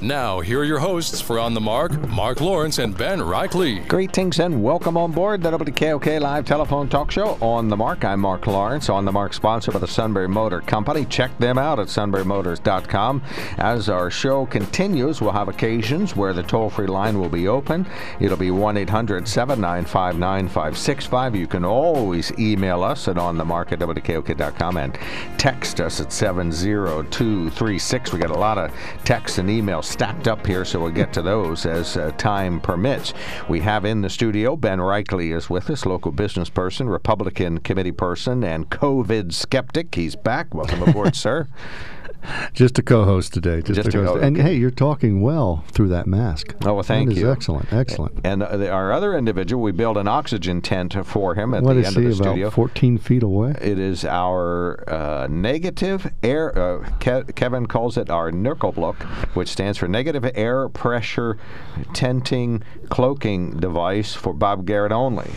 Now, here are your hosts for On the Mark, Mark Lawrence and Ben Reichley. Greetings and welcome on board the WKOK live telephone talk show On the Mark. I'm Mark Lawrence, On the Mark, sponsored by the Sunbury Motor Company. Check them out at sunburymotors.com. As our show continues, we'll have occasions where the toll free line will be open. It'll be 1 800 795 9565. You can always email us at onthemark at WKOK.com and text us at 70236. We got a lot of texts and emails stacked up here, so we'll get to those as uh, time permits. We have in the studio Ben Reichley is with us, local business person, Republican committee person, and COVID skeptic. He's back. Welcome aboard, sir. Just a co-host today. Just, Just a co-host. co- And hey, you're talking well through that mask. Oh, well, thank That is you. excellent, excellent. And uh, the, our other individual, we built an oxygen tent for him at What the end he of the about studio. 14 feet away? It is our uh, negative air. Uh, Ke- Kevin calls it our NERCOBLOK, which stands for Negative Air Pressure Tenting Cloaking Device for Bob Garrett only.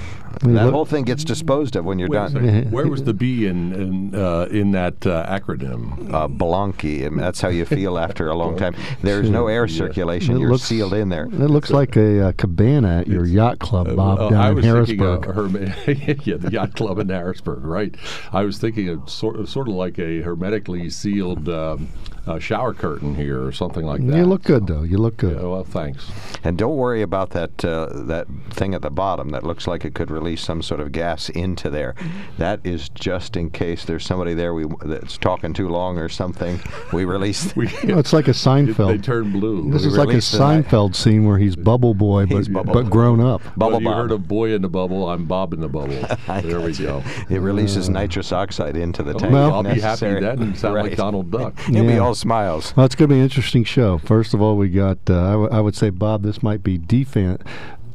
We that look- whole thing gets disposed of when you're done. Where was the B in in, uh, in that uh, acronym? Uh, Blanky, and that's how you feel after a long time. There's no air circulation. It You're looks- sealed in there. It looks like a uh, cabana at your yacht club, Bob, Uh, down I in was Harrisburg. thinking of herme- yeah, the yacht club in Harrisburg, right? I was thinking of sort of, sort of like a hermetically sealed um, uh, shower curtain here, or something like that. you look good, though. You look good. Yeah, well, thanks. And don't worry about that uh, that thing at the bottom that looks like it could release some sort of gas into there. That is just in case there's somebody there we that's talking too long or something. We release. We, No, it's like a Seinfeld. they Seinfeld. turn blue. This we is like a released night- Seinfeld scene where he's Bubble Boy, but, Bubble but Boy. grown up. Bubble well, you heard of boy in the bubble. I'm Bob in the bubble. there we go. It releases nitrous oxide into the Oh, tank. Well- I'll be happy necessary. then and sound like Donald Duck. He'll be Yeah. All smiles. Well, it's going to be an interesting show. First of all, we got, uh, I, w- I would say, Bob, this might be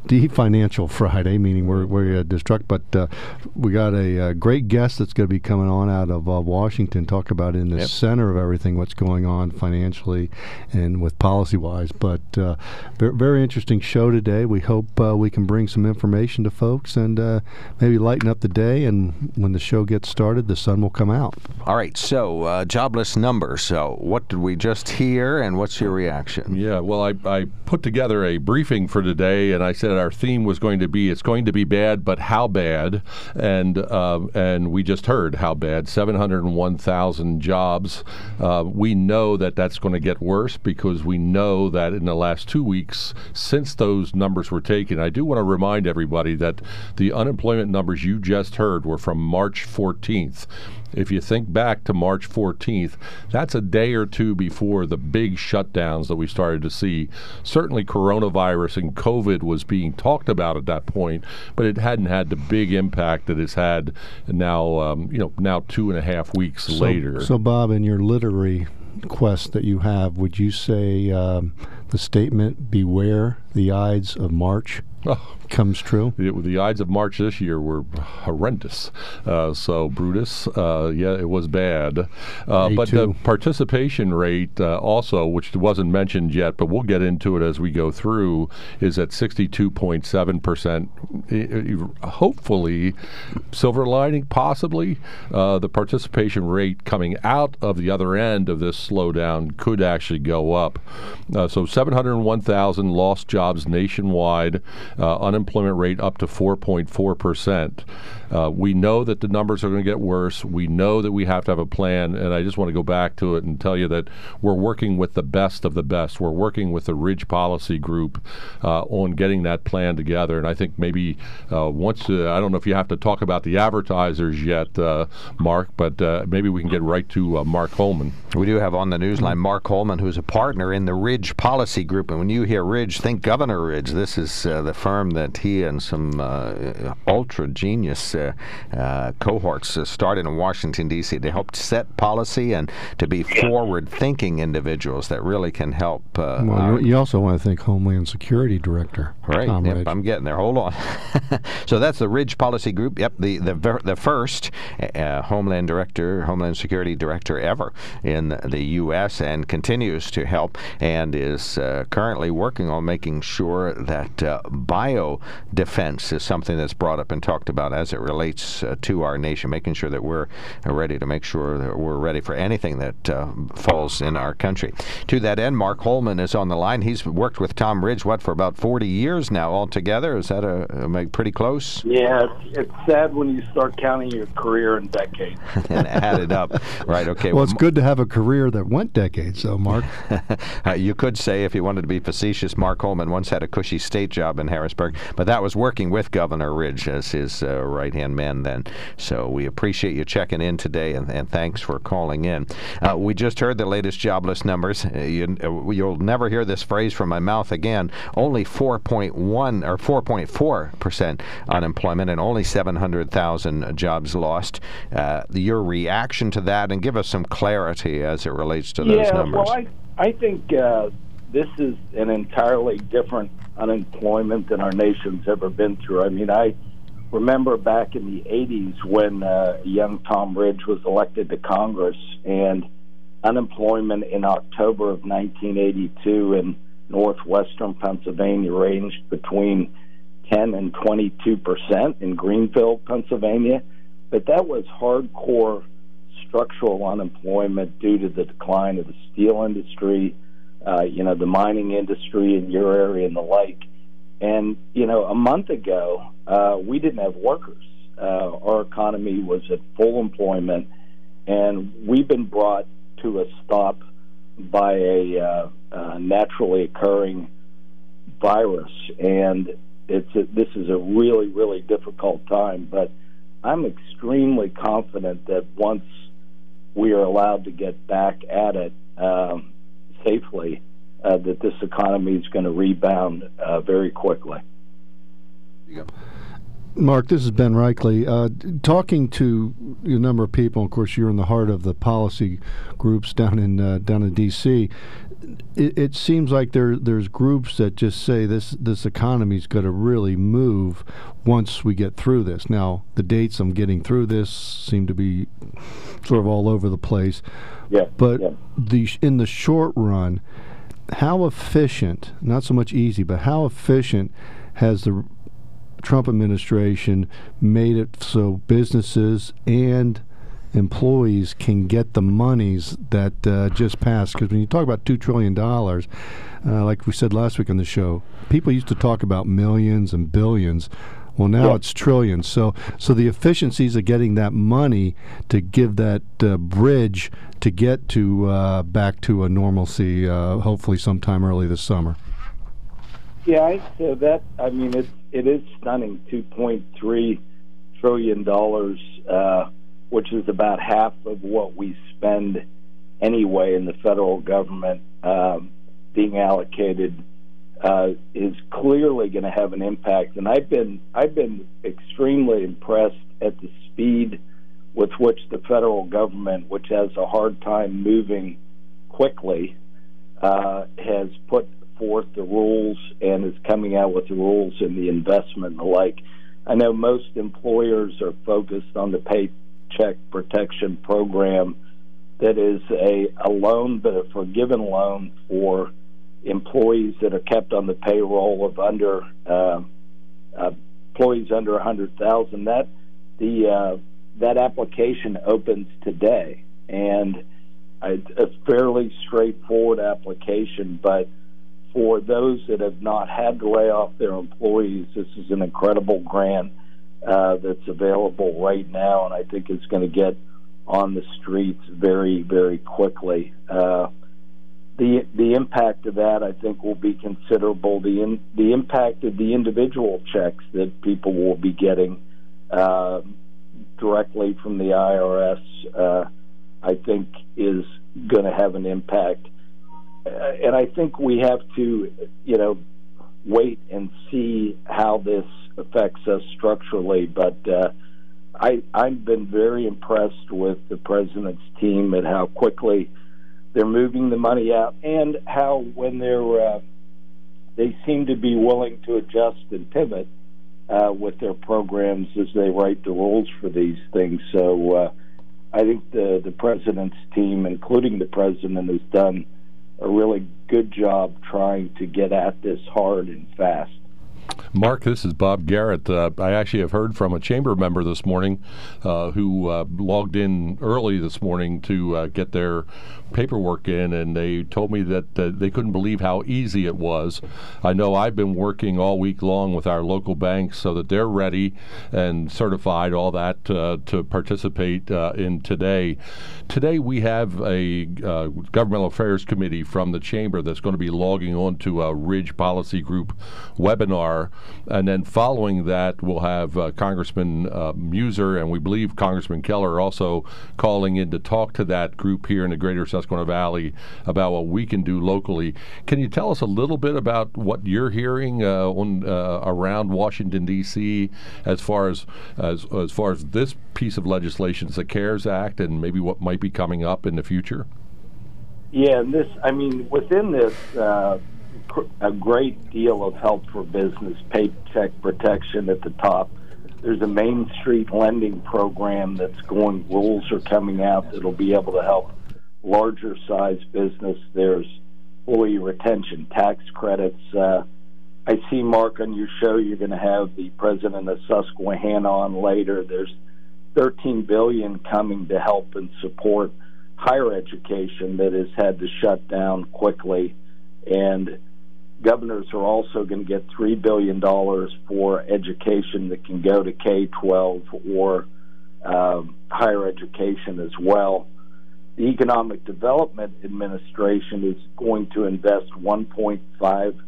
defan- de-financial Friday, meaning we're, we're uh, destruct, but uh, we got a, uh great guest that's going to be coming on out of uh, Washington, talk about in the Yep. center of everything, what's going on financially and with policy-wise. But uh, ver- very interesting show today. We hope uh, we can bring some information to folks and uh, maybe lighten up the day. And when the show gets started, the sun will come out. All right. So uh, jobless numbers. So what did we just hear, and what's your reaction? Yeah, well, I, I put together a briefing for today, and I said our theme was going to be it's going to be bad, but how bad? And uh, and we just heard how bad. Seven hundred and one thousand jobs. Uh, we know that that's going to get worse because we know that in the last two weeks since those numbers were taken, I do want to remind everybody that the unemployment numbers you just heard were from March fourteenth. If you think back to March 14th, that's a day or two before the big shutdowns that we started to see. Certainly, coronavirus and COVID was being talked about at that point, but it hadn't had the big impact that it's had now. Um, you know, now two and a half weeks So- later. So, Bob, in your literary quest that you have, would you say um, the statement "Beware the Ides of March" Oh, comes true? the, the Ides of March this year were horrendous. Uh, so Brutus, uh, yeah, it was bad. Uh, but the participation rate uh, also, which wasn't mentioned yet, but we'll get into it as we go through, is at 62.7 percent. Hopefully, silver lining, possibly, uh, the participation rate coming out of the other end of this slowdown could actually go up. Uh, so 701,000 lost jobs nationwide, uh, unemployment rate up to 4.4 percent. Uh, we know that the numbers are going to get worse. We know that we have to have a plan, and I just want to go back to it and tell you that we're working with the best of the best. We're working with the Ridge Policy Group uh, on getting that plan together, and I think maybe uh, once uh, I don't know if you have to talk about the advertisers yet, uh, Mark, but uh, maybe we can get right to Mark Holman. We do have on the newsline Mark Holman, who's a partner in the Ridge Policy Group. And when you hear Ridge, think Governor Ridge. This is the firm that he and some ultra genius Uh, uh, cohorts uh, started in Washington, D.C. to help set policy and to be forward thinking individuals that really can help. well, you also want to thank Homeland Security Director. Right. Yep, I'm getting there. Hold on. so that's the Ridge Policy Group. Yep, the the, the first Homeland Director, Homeland Security Director ever in the U.S. and continues to help and is uh, currently working on making sure that uh, bio defense is something that's brought up and talked about as it relates uh, to our nation, making sure that we're ready to make sure that we're ready for anything that uh, falls in our country. To that end, Mark Holman is on the line. He's worked with Tom Ridge, what, for about 40 years now altogether? Is that a, a pretty close? Yeah, it's, it's sad when you start counting your career in decades. and add it up. Right, okay. Well, well it's good to have a career that went decades, though, Mark. uh, you could say, if you wanted to be facetious, Mark Holman once had a cushy state job in Harrisburg, but that was working with Governor Ridge as his uh, right hand man then. So we appreciate you checking in today, and, and thanks for calling in. Uh, we just heard the latest jobless numbers. Uh, you, will uh, never hear this phrase from my mouth again. Only 4.1 or 4.4 percent unemployment, and only 700,000 jobs lost. Uh, your reaction to that, and give us some clarity as it relates to those yeah, numbers. Well, I, I think uh, this is an entirely different unemployment than our nation's ever been through. I mean, I remember back in the 80s when uh, young Tom Ridge was elected to Congress, and unemployment in October of 1982 in northwestern Pennsylvania ranged between 10 and 22 percent in Greenville, Pennsylvania. But that was hardcore structural unemployment due to the decline of the steel industry, uh, you know, the mining industry in your area and the like. And, you know, a month ago, uh, we didn't have workers. Uh, our economy was at full employment, and we've been brought to a stop by a uh, uh, naturally occurring virus. And it's a, this is a really, really difficult time. But I'm extremely confident that once we are allowed to get back at it um, safely, uh, that this economy is going to rebound uh, very quickly. Mark, this is Ben Reichley. Uh, talking to a number of people, of course, you're in the heart of the policy groups down in uh, down in D.C it, it, seems like there there's groups that just say this this economy's going to really move once we get through this. Now the dates I'm getting through this seem to be sort of all over the place. Yeah. But yeah. the in the short run, how efficient? Not so much easy, but how efficient has the Trump administration made it so businesses and employees can get the monies that uh, just passed. Because when you talk about $2 trillion, uh, like we said last week on the show, people used to talk about millions and billions. Well, now it's trillions. So, so the efficiencies of getting that money to give that uh, bridge to get to uh, back to a normalcy, uh, hopefully sometime early this summer. Yeah, I, so that I mean it it is stunning. Two point three trillion dollars uh, which is about half of what we spend anyway in the federal government, um, being allocated uh, is clearly going to have an impact. And I've been I've been extremely impressed at the speed with which the federal government, which has a hard time moving quickly, uh, has put forth the rules and is coming out with the rules and the investment and the like. I know most employers are focused on the paycheck Protection Program that is a, a loan, but a forgiven loan for employees that are kept on the payroll of under uh, uh, employees under 100,000. That the uh, that application opens today, and it's a fairly straightforward application. But for those that have not had to lay off their employees, this is an incredible grant uh, that's available right now, and I think it's going to get on the streets very, very quickly. Uh, the the impact of that, I think, will be considerable. The in, the impact of the individual checks that people will be getting uh, directly from the IRS, uh, I think, is going to have an impact. Uh, and I think we have to, you know, wait and see how this affects us structurally. But uh, I, I've been very impressed with the president's team and how quickly they're moving the money out, and how when they're uh, they seem to be willing to adjust and pivot uh, with their programs as they write the rules for these things. So uh, I think the the president's team, including the president, has done a really good job trying to get at this hard and fast. Mark, this is Bob Garrett. Uh, I actually have heard from a chamber member this morning uh, who uh, logged in early this morning to uh, get their paperwork in, and they told me that they couldn't believe how easy it was. I know I've been working all week long with our local banks so that they're ready and certified, all that uh, to participate uh, in today. Today we have a governmental affairs committee from the chamber that's going to be logging on to a Ridge Policy Group webinar and then following that, we'll have uh, Congressman uh, Meuser and we believe Congressman Keller also calling in to talk to that group here in the greater Susquehanna Valley about what we can do locally. Can you tell us a little bit about what you're hearing uh, on uh, around Washington, D.C. as far as, as, as far as this piece of legislation, the CARES Act, and maybe what might be coming up in the future? Yeah, and this, I mean, within this, uh, a great deal of help for business, paycheck protection at the top. There's a Main Street lending program that's going, rules are coming out that'll be able to help larger size business. There's employee retention tax credits. Uh, I see, Mark, on your show, you're going to have the president of Susquehanna on later. There's 13 billion coming to help and support higher education that has had to shut down quickly, and governors are also going to get $3 billion for education that can go to K 12 or um, higher education as well. The Economic Development Administration is going to invest $1.5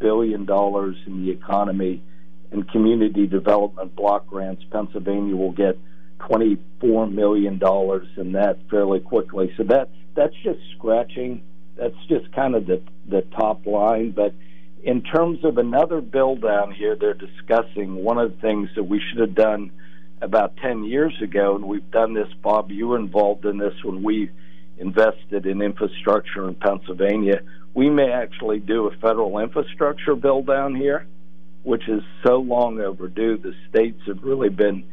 billion in the economy and community development block grants. Pennsylvania will get $24 million in that fairly quickly. So that, that's just scratching that's just kind of the the top line. But in terms of another bill down here, they're discussing one of the things that we should have done about 10 years ago, and we've done this. Bob, you were involved in this when we invested in infrastructure in Pennsylvania. We may actually do a federal infrastructure bill down here, which is so long overdue. The states have really been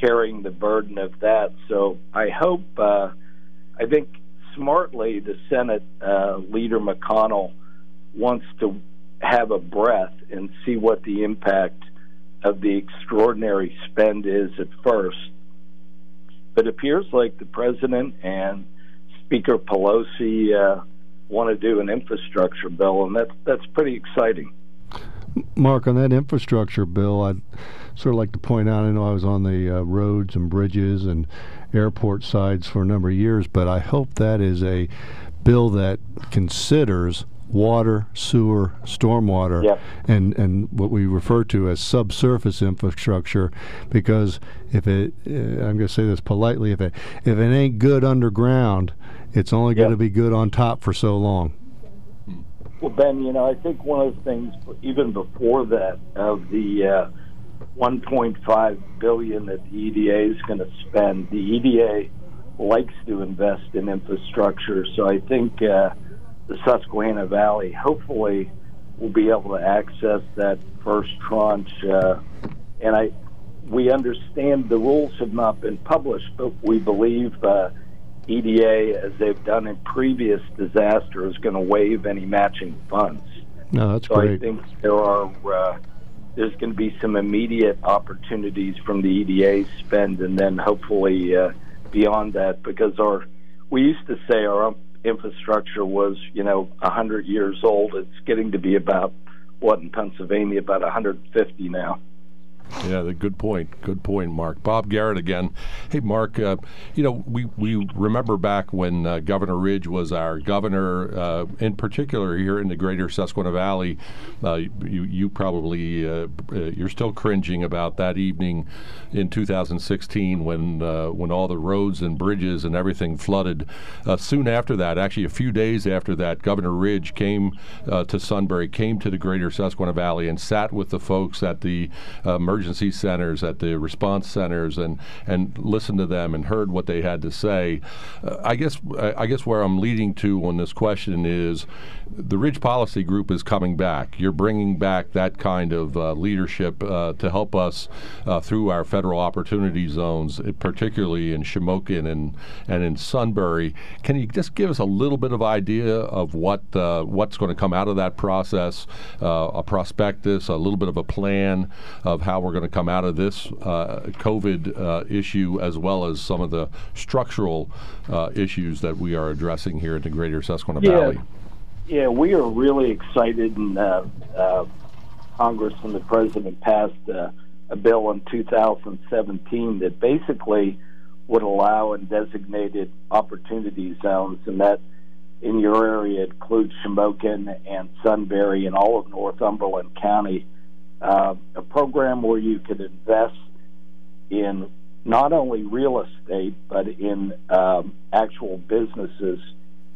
carrying the burden of that. So I hope, uh, I think smartly, the Senate uh, leader McConnell wants to have a breath and see what the impact of the extraordinary spend is at first. But it appears like the president and Speaker Pelosi uh, want to do an infrastructure bill, and that's that's pretty exciting. Mark, on that infrastructure bill, I'd sort of like to point out. I know I was on the uh, roads and bridges and airport sides for a number of years, but I hope that is a bill that considers water, sewer, stormwater, yep. and and what we refer to as subsurface infrastructure. Because if it, uh, I'm going to say this politely, if it if it ain't good underground, it's only going to be good on top for so long. Well, Ben, you know, I think one of the things, even before that, of the uh, 1.5 billion that the EDA is going to spend. The EDA likes to invest in infrastructure, so I think uh, the Susquehanna Valley hopefully will be able to access that first tranche. Uh, and I, we understand the rules have not been published, but we believe uh, EDA, as they've done in previous disasters, is going to waive any matching funds. No, that's so great. I think there are uh, there's going to be some immediate opportunities from the EDA spend, and then hopefully uh, beyond that, because our we used to say our infrastructure was you know 100 years old. It's getting to be about what in Pennsylvania about 150 now. Yeah, good point. Good point, Mark. Bob Garrett again. Hey, Mark. Uh, you know, we we remember back when uh, Governor Ridge was our governor, uh, in particular here in the Greater Susquehanna Valley. Uh, you you probably uh, uh, you're still cringing about that evening in 2016 when when all the roads and bridges and everything flooded. soon after that, actually a few days after that, Governor Ridge came to Sunbury, came to the Greater Susquehanna Valley, and sat with the folks at the emergency centers, at the response centers, and and listened to them and heard what they had to say. Uh, I guess I guess where I'm leading to on this question is the Ridge Policy Group is coming back. You're bringing back that kind of uh, leadership uh, to help us uh, through our federal opportunity zones, particularly in Shamokin and and in Sunbury. Can you just give us a little bit of idea of what uh, what's going to come out of that process, uh, a prospectus, a little bit of a plan of how we're going to come out of this uh, COVID issue, as well as some of the structural issues that we are addressing here in the Greater Susquehanna yeah. Valley? Yeah, we are really excited, and uh, uh, Congress and the president passed uh, a bill in 2017 that basically would allow in designated opportunity zones, and that in your area includes Shamokin and Sunbury and all of Northumberland County, uh, a program where you could invest in not only real estate but in um, actual businesses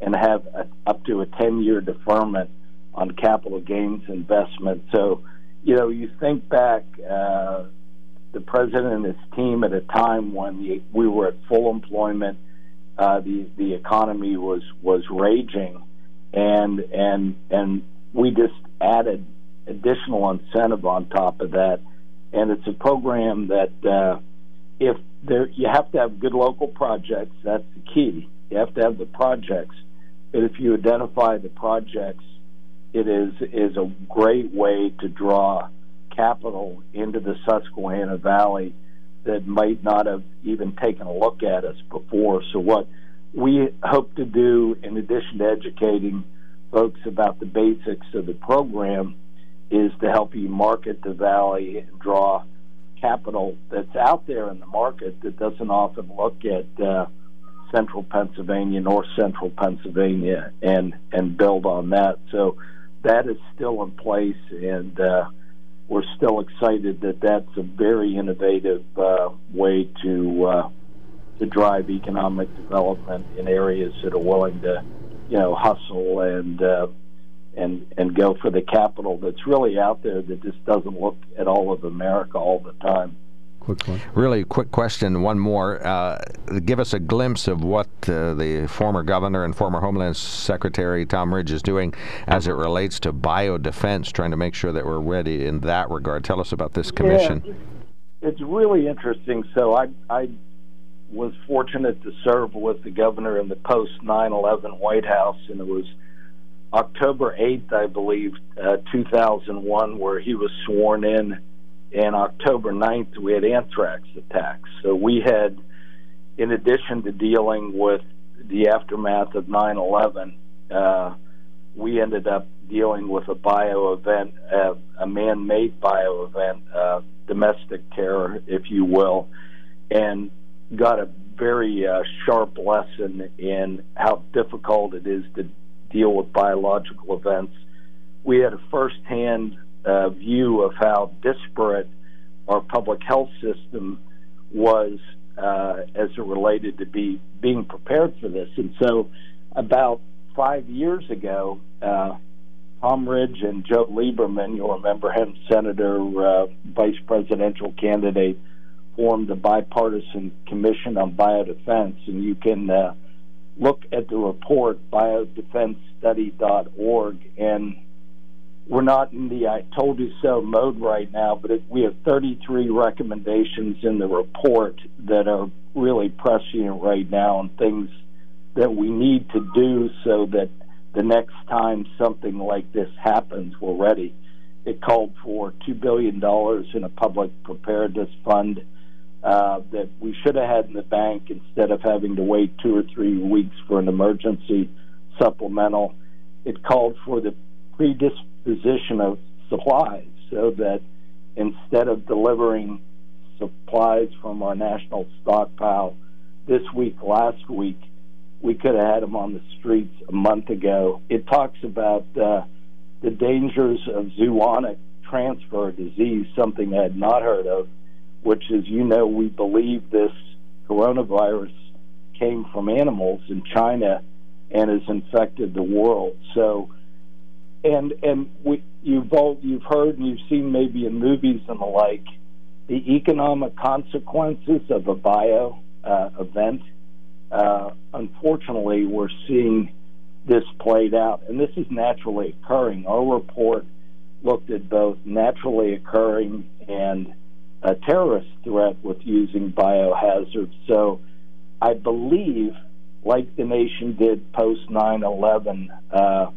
and have a, up to a 10 year deferment on capital gains investment. So, you know, you think back, uh, the president and his team at a time when the, we were at full employment, uh, the the economy was was raging, and and and we just added additional incentive on top of that, and it's a program that uh, if there you have to have good local projects, that's the key. You have to have the projects, but if you identify the projects, it is is a great way to draw capital into the Susquehanna Valley that might not have even taken a look at us before. So what we hope to do, in addition to educating folks about the basics of the program, is to help you market the valley and draw capital that's out there in the market that doesn't often look at. Uh, central Pennsylvania, north central Pennsylvania, and and build on that. So that is still in place, and uh, we're still excited that that's a very innovative uh, way to uh, to drive economic development in areas that are willing to, you know, hustle and uh, and and go for the capital that's really out there that just doesn't look at all of America all the time quick one. Really quick question. One more. Uh, give us a glimpse of what uh, the former governor and former Homeland Secretary Tom Ridge is doing as it relates to biodefense, trying to make sure that we're ready in that regard. Tell us about this commission. Yeah, it's really interesting. So I, I was fortunate to serve with the governor in the post 9/11 White House, and it was October 8th, I believe, uh, 2001, where he was sworn in and October 9th, we had anthrax attacks. So we had, in addition to dealing with the aftermath of 9 11, uh, we ended up dealing with a bio event, uh, a man made bio event, uh, domestic terror, if you will, and got a very uh, sharp lesson in how difficult it is to deal with biological events. We had a firsthand uh, view of how disparate our public health system was uh, as it related to be being prepared for this. And so, about five years ago, uh, Tom Ridge and Joe Lieberman, you'll remember him, Senator, uh, Vice Presidential candidate, formed a bipartisan commission on biodefense, and you can uh, look at the report biodefensestudy.org and we're not in the I told you so mode right now, but it, we have 33 recommendations in the report that are really prescient right now and things that we need to do so that the next time something like this happens, we're ready. It called for $2 billion in a public preparedness fund uh, that we should have had in the bank instead of having to wait two or three weeks for an emergency supplemental. It called for the predisposition of supplies so that instead of delivering supplies from our national stockpile this week, last week, we could have had them on the streets a month ago. It talks about uh, the dangers of zoonotic transfer disease, something I had not heard of, which is, you know, we believe this coronavirus came from animals in China and has infected the world. So, and and we, you've all you've heard and you've seen maybe in movies and the like the economic consequences of a bio uh, event. Uh, unfortunately, we're seeing this played out, and this is naturally occurring. Our report looked at both naturally occurring and a terrorist threat with using biohazards. So I believe, like the nation did post 9 11, uh,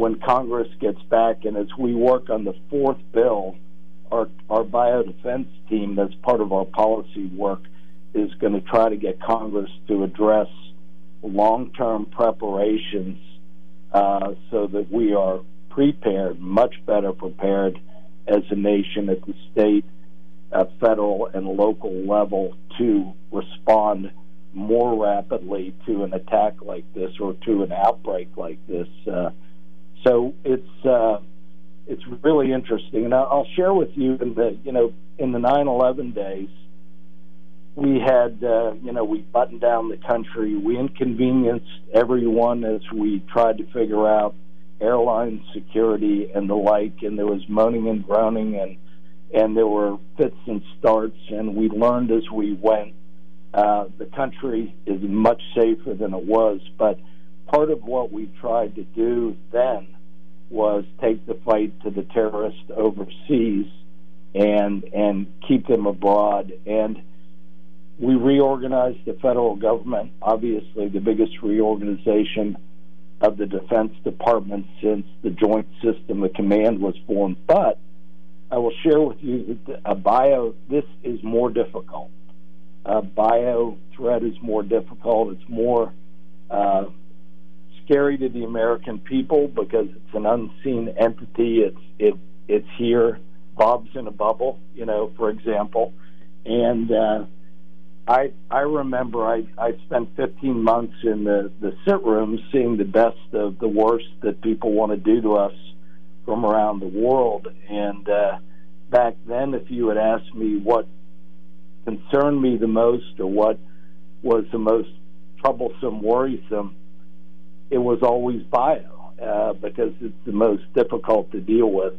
when Congress gets back and as we work on the fourth bill, our, our biodefense team, that's part of our policy work, is going to try to get Congress to address long term preparations uh, so that we are prepared, much better prepared as a nation at the state, uh, federal, and local level to respond more rapidly to an attack like this or to an outbreak like this. Uh, so it's uh, it's really interesting, and I'll share with you in the you know in the 9/11 days we had, uh, you know, we buttoned down the country. We inconvenienced everyone as we tried to figure out airline security and the like. And there was moaning and groaning, and and there were fits and starts. And we learned as we went. Uh, the country is much safer than it was, but part of what we tried to do then was take the fight to the terrorists overseas and and keep them abroad and we reorganized the federal government, obviously the biggest reorganization of the Defense Department since the Joint System of Command was formed. But I will share with you that a bio, this is more difficult. A bio threat is more difficult. It's more uh, scary to the American people because it's an unseen entity. It's it it's here. Bob's in a bubble, you know, for example, and uh, I I remember I I spent 15 months in the the sit room seeing the best of the worst that people want to do to us from around the world and uh back then if you had asked me what concerned me the most or what was the most troublesome worrisome it was always bio uh, because it's the most difficult to deal with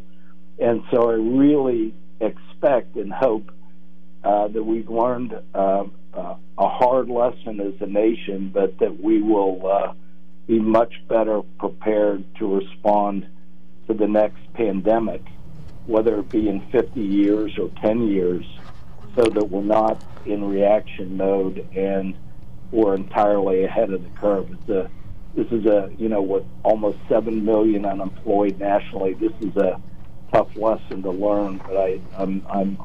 and so I really expect and hope uh, that we've learned uh, uh, a hard lesson as a nation, but that we will uh, be much better prepared to respond to the next pandemic, whether it be in 50 years or 10 years, so that we're not in reaction mode and we're entirely ahead of the curve. It's a, this is a, you know, with almost 7 million unemployed nationally, this is a tough lesson to learn, but I, I'm, I'm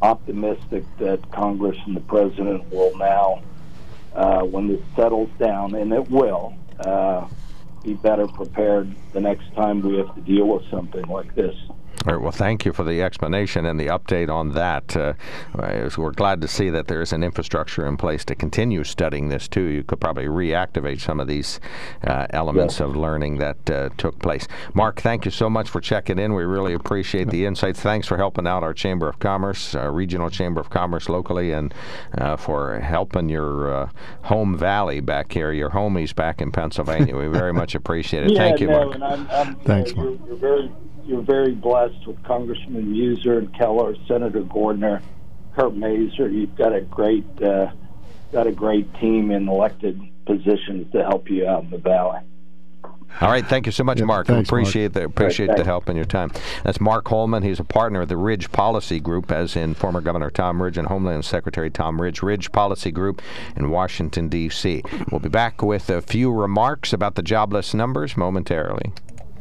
optimistic that Congress and the president will now, uh, when this settles down, and it will, uh, be better prepared the next time we have to deal with something like this. All right, well, thank you for the explanation and the update on that. Uh, we're glad to see that there's an infrastructure in place to continue studying this, too. You could probably reactivate some of these uh, elements of learning that uh, took place. Mark, thank you so much for checking in. We really appreciate the insights. Thanks for helping out our Chamber of Commerce, uh, Regional Chamber of Commerce locally, and uh, for helping your uh, home valley back here, your homies back in Pennsylvania. we very much appreciate it. Yeah, thank you, no, Mark. And I'm, I'm, Thanks, you're, Mark. You're very you're very blessed with Congressman Meuser and Keller, Senator Gordner, Kurt Masser. You've got a great uh, got a great team in elected positions to help you out in the valley. All right, thank you so much, Yeah, Mark. thanks, Mark. appreciate the appreciate the help and your time. That's Mark Holman. He's a partner of the Ridge Policy Group, as in former Governor Tom Ridge and Homeland Secretary Tom Ridge. Ridge Policy Group in Washington D.C. We'll be back with a few remarks about the jobless numbers momentarily.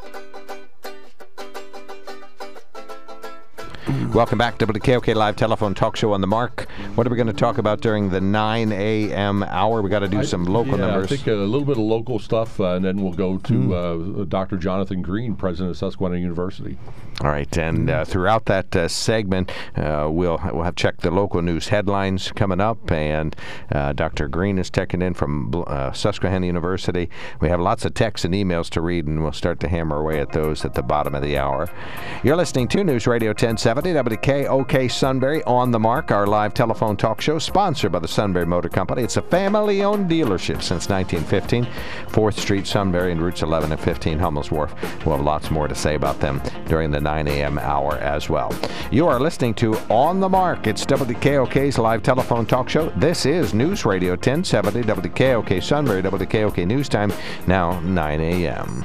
Thank you. Welcome back to the KOK Live Telephone Talk Show on the Mark. What are we going to talk about during the 9 a.m. hour? We got to do I- some local yeah, numbers. I think a little bit of local stuff, uh, and then we'll go to uh, Dr. Jonathan Green, president of Susquehanna University. All right, and uh, throughout that uh, segment, uh, we'll we'll have checked the local news headlines coming up, and uh, Dr. Green is checking in from uh, Susquehanna University. We have lots of texts and emails to read, and we'll start to hammer away at those at the bottom of the hour. You're listening to News Radio 1070 WKOK Sunbury on the Mark, our live telephone talk show sponsored by the Sunbury Motor Company. It's a family-owned dealership since 1915, 4th Street, Sunbury, and routes 11 and 15, Hummel's Wharf. We'll have lots more to say about them during the 9 a.m. hour as well. You are listening to On the Mark. It's WKOK's live telephone talk show. This is News Radio 1070 WKOK Sunbury, WKOK News Time, now 9 a.m.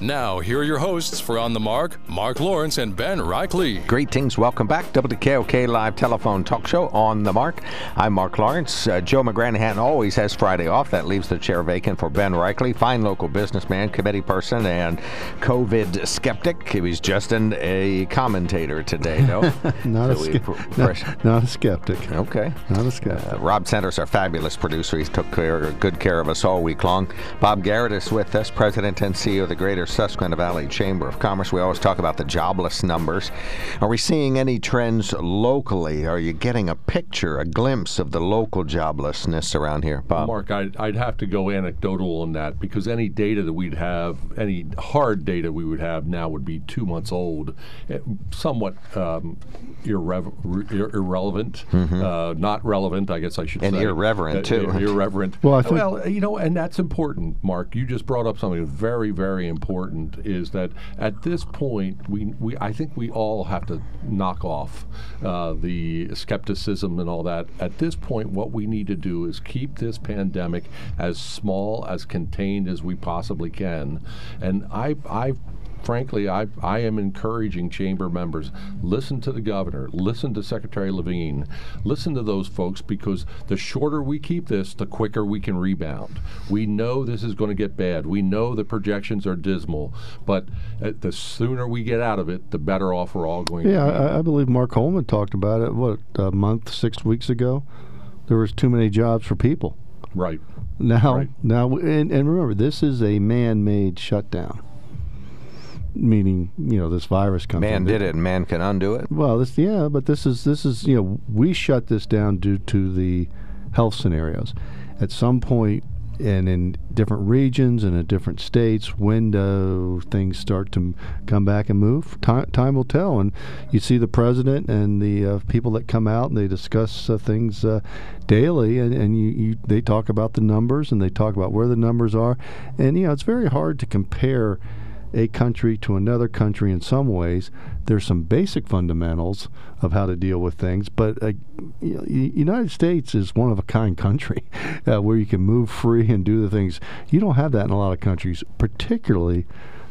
Now, here are your hosts for On the Mark, Mark Lawrence and Ben Reichley. Greetings. Welcome back. WKOK Live Telephone Talk Show on the mark. I'm Mark Lawrence. Uh, Joe McGranahan always has Friday off. That leaves the chair vacant for Ben Reichley, fine local businessman, committee person, and COVID skeptic. He was just an, a commentator today, no? Not, a So we ske- pr- not, not a skeptic. Okay. Not a skeptic. Uh, Rob Sanders, our fabulous producer, he's took care, good care of us all week long. Bob Garrett is with us, President and CEO of the Greater Susquehanna Valley Chamber of Commerce. We always talk about the jobless numbers. Are we seeing any trends locally? Are you getting a picture, a glimpse of the local joblessness around here, Bob? Mark, I'd, I'd have to go anecdotal on that because any data that we'd have, any hard data we would have now would be two months old, eh, somewhat um, irrev- ir- irrelevant, uh, not relevant, I guess I should And say. irreverent, Uh, too. ir- irreverent. Well, I think- well, you know, and that's important, Mark. You just brought up something very, very important. Is that at this point we, we I think we all have to knock off uh, the skepticism and all that. At this point, what we need to do is keep this pandemic as small, as contained as we possibly can. And I, I frankly, I, I am encouraging chamber members listen to the governor, listen to Secretary Levine, listen to those folks because the shorter we keep this, the quicker we can rebound. We know this is going to get bad. We know the projections are dismal, but uh, the sooner we get out of it, the better off we're all going Yeah, to be. I, I believe Mark Holman talked about it. What a month, six weeks ago, there was too many jobs for people. right. Now, Right. now, and, and remember, this is a man-made shutdown. Meaning, you know, this virus comes. Man did it, and man can undo it. Well, this yeah, but this is this is you know we shut this down due to the health scenarios. At some point, and in different regions and in different states, when do things start to come back and move? Time, time will tell. And you see the president and the uh, people that come out and they discuss uh, things uh, daily, and, and you, you they talk about the numbers and they talk about where the numbers are, and you know it's very hard to compare a country to another country in some ways. There's some basic fundamentals of how to deal with things, but uh, United States is one of a kind country uh, where you can move free and do the things. You don't have that in a lot of countries, particularly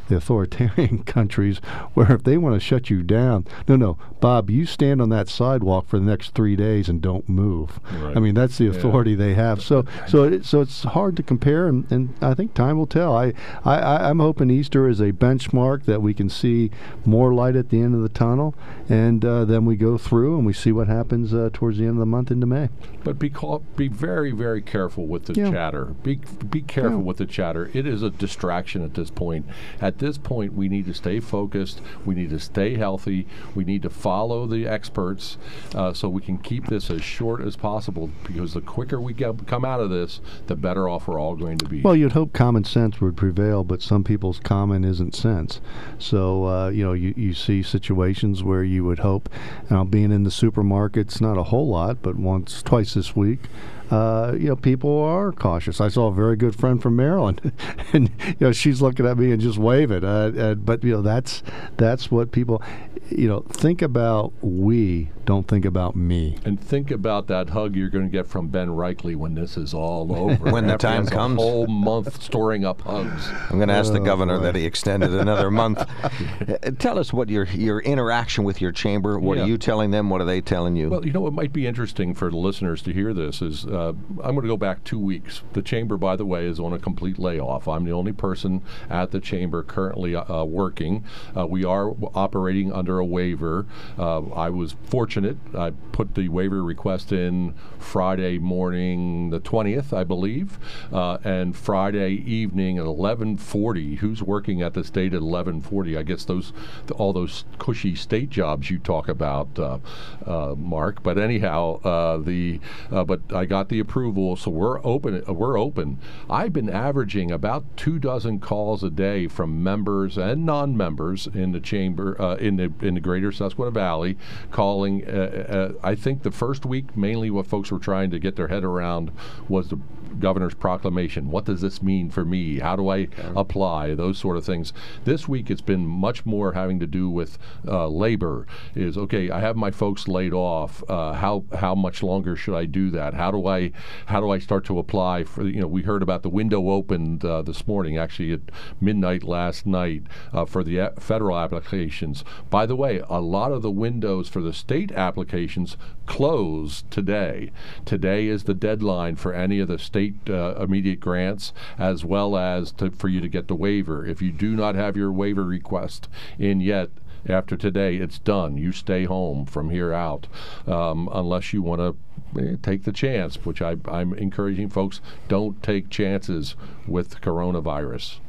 the authoritarian countries where if they want to shut you down, no, no, Bob, you stand on that sidewalk for the next three days and don't move. Right. I mean, that's the Yeah. authority they have. So, so, it, so it's hard to compare, and, and I think time will tell. I, I, I'm hoping Easter is a benchmark that we can see more light at the end of the tunnel, and uh, then we go through and we see what happens uh, towards the end of the month into May. But be cau- be very very careful with the Yeah. chatter. Be be careful Yeah. with the chatter. It is a distraction at this point. At this point, we need to stay focused. We need to stay healthy. We need to follow the experts uh, so we can keep this as short as possible. Because the quicker we get, come out of this, the better off we're all going to be. Well, you'd hope common sense would prevail, but some people's common isn't sense. So, uh, you know, you, you see situations where you would hope, now being in the supermarkets, not a whole lot, but once, twice this week, uh, you know, people are cautious. I saw a very good friend from Maryland, and you know, she's looking at me and just waving. Uh, uh, but you know, that's that's what people, you know, think about. We don't think about me. And think about that hug you're going to get from Ben Reichley when this is all over. When the time comes. a whole month storing up hugs. I'm going to ask the Oh, governor boy. that he extended another month. Uh, Tell us what your your interaction with your chamber. What Yeah. are you telling them? What are they telling you? Well, you know what might be interesting for the listeners to hear this is uh, I'm going to go back two weeks. The chamber, by the way, is on a complete layoff. I'm the only person at the chamber currently uh, working. Uh, we are operating under a waiver. Uh, I was fortunate. I put the waiver request in Friday morning, the 20th, I believe, uh, and Friday evening at 11:40. Who's working at the state at 11:40? I guess those all those cushy state jobs you talk about, uh, uh, Mark. But anyhow, uh, the uh, but I got the approval, so we're open. We're open. I've been averaging about two dozen calls a day from members and non-members in the chamber uh, in the in the Greater Susquehanna Valley, calling. Uh, uh, I think the first week mainly what folks were trying to get their head around was the governor's proclamation. What does this mean for me? How do I apply? Those sort of things. This week it's been much more having to do with uh, labor. Is okay. I have my folks laid off. Uh, how how much longer should I do that? How do I how do I start to apply for? You know, we heard about the window opened uh, this morning, actually at midnight last night uh, for the a- federal applications. By the way, a lot of the windows for the state applications close today. Today is the deadline for any of the state uh, immediate grants, as well as to, for you to get the waiver. If you do not have your waiver request in yet, after today, it's done. You stay home from here out, um, unless you want to take the chance, which I, I'm encouraging folks don't take chances with coronavirus.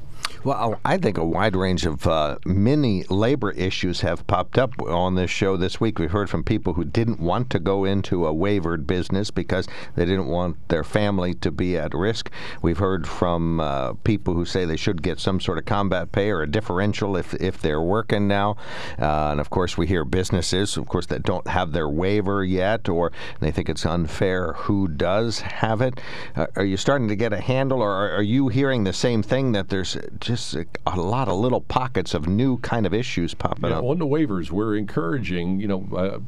Well, I think a wide range of uh, many labor issues have popped up on this show this week. We've heard from people who didn't want to go into a waivered business because they didn't want their family to be at risk. We've heard from uh, people who say they should get some sort of combat pay or a differential if, if they're working now. Uh, and of course, we hear businesses, of course, that don't have their waiver yet or they think it's unfair who does have it. Uh, are you starting to get a handle or are, are you hearing the same thing that there's just a, a lot of little pockets of new kind of issues popping Yeah, up? on the waivers, we're encouraging, you know, uh,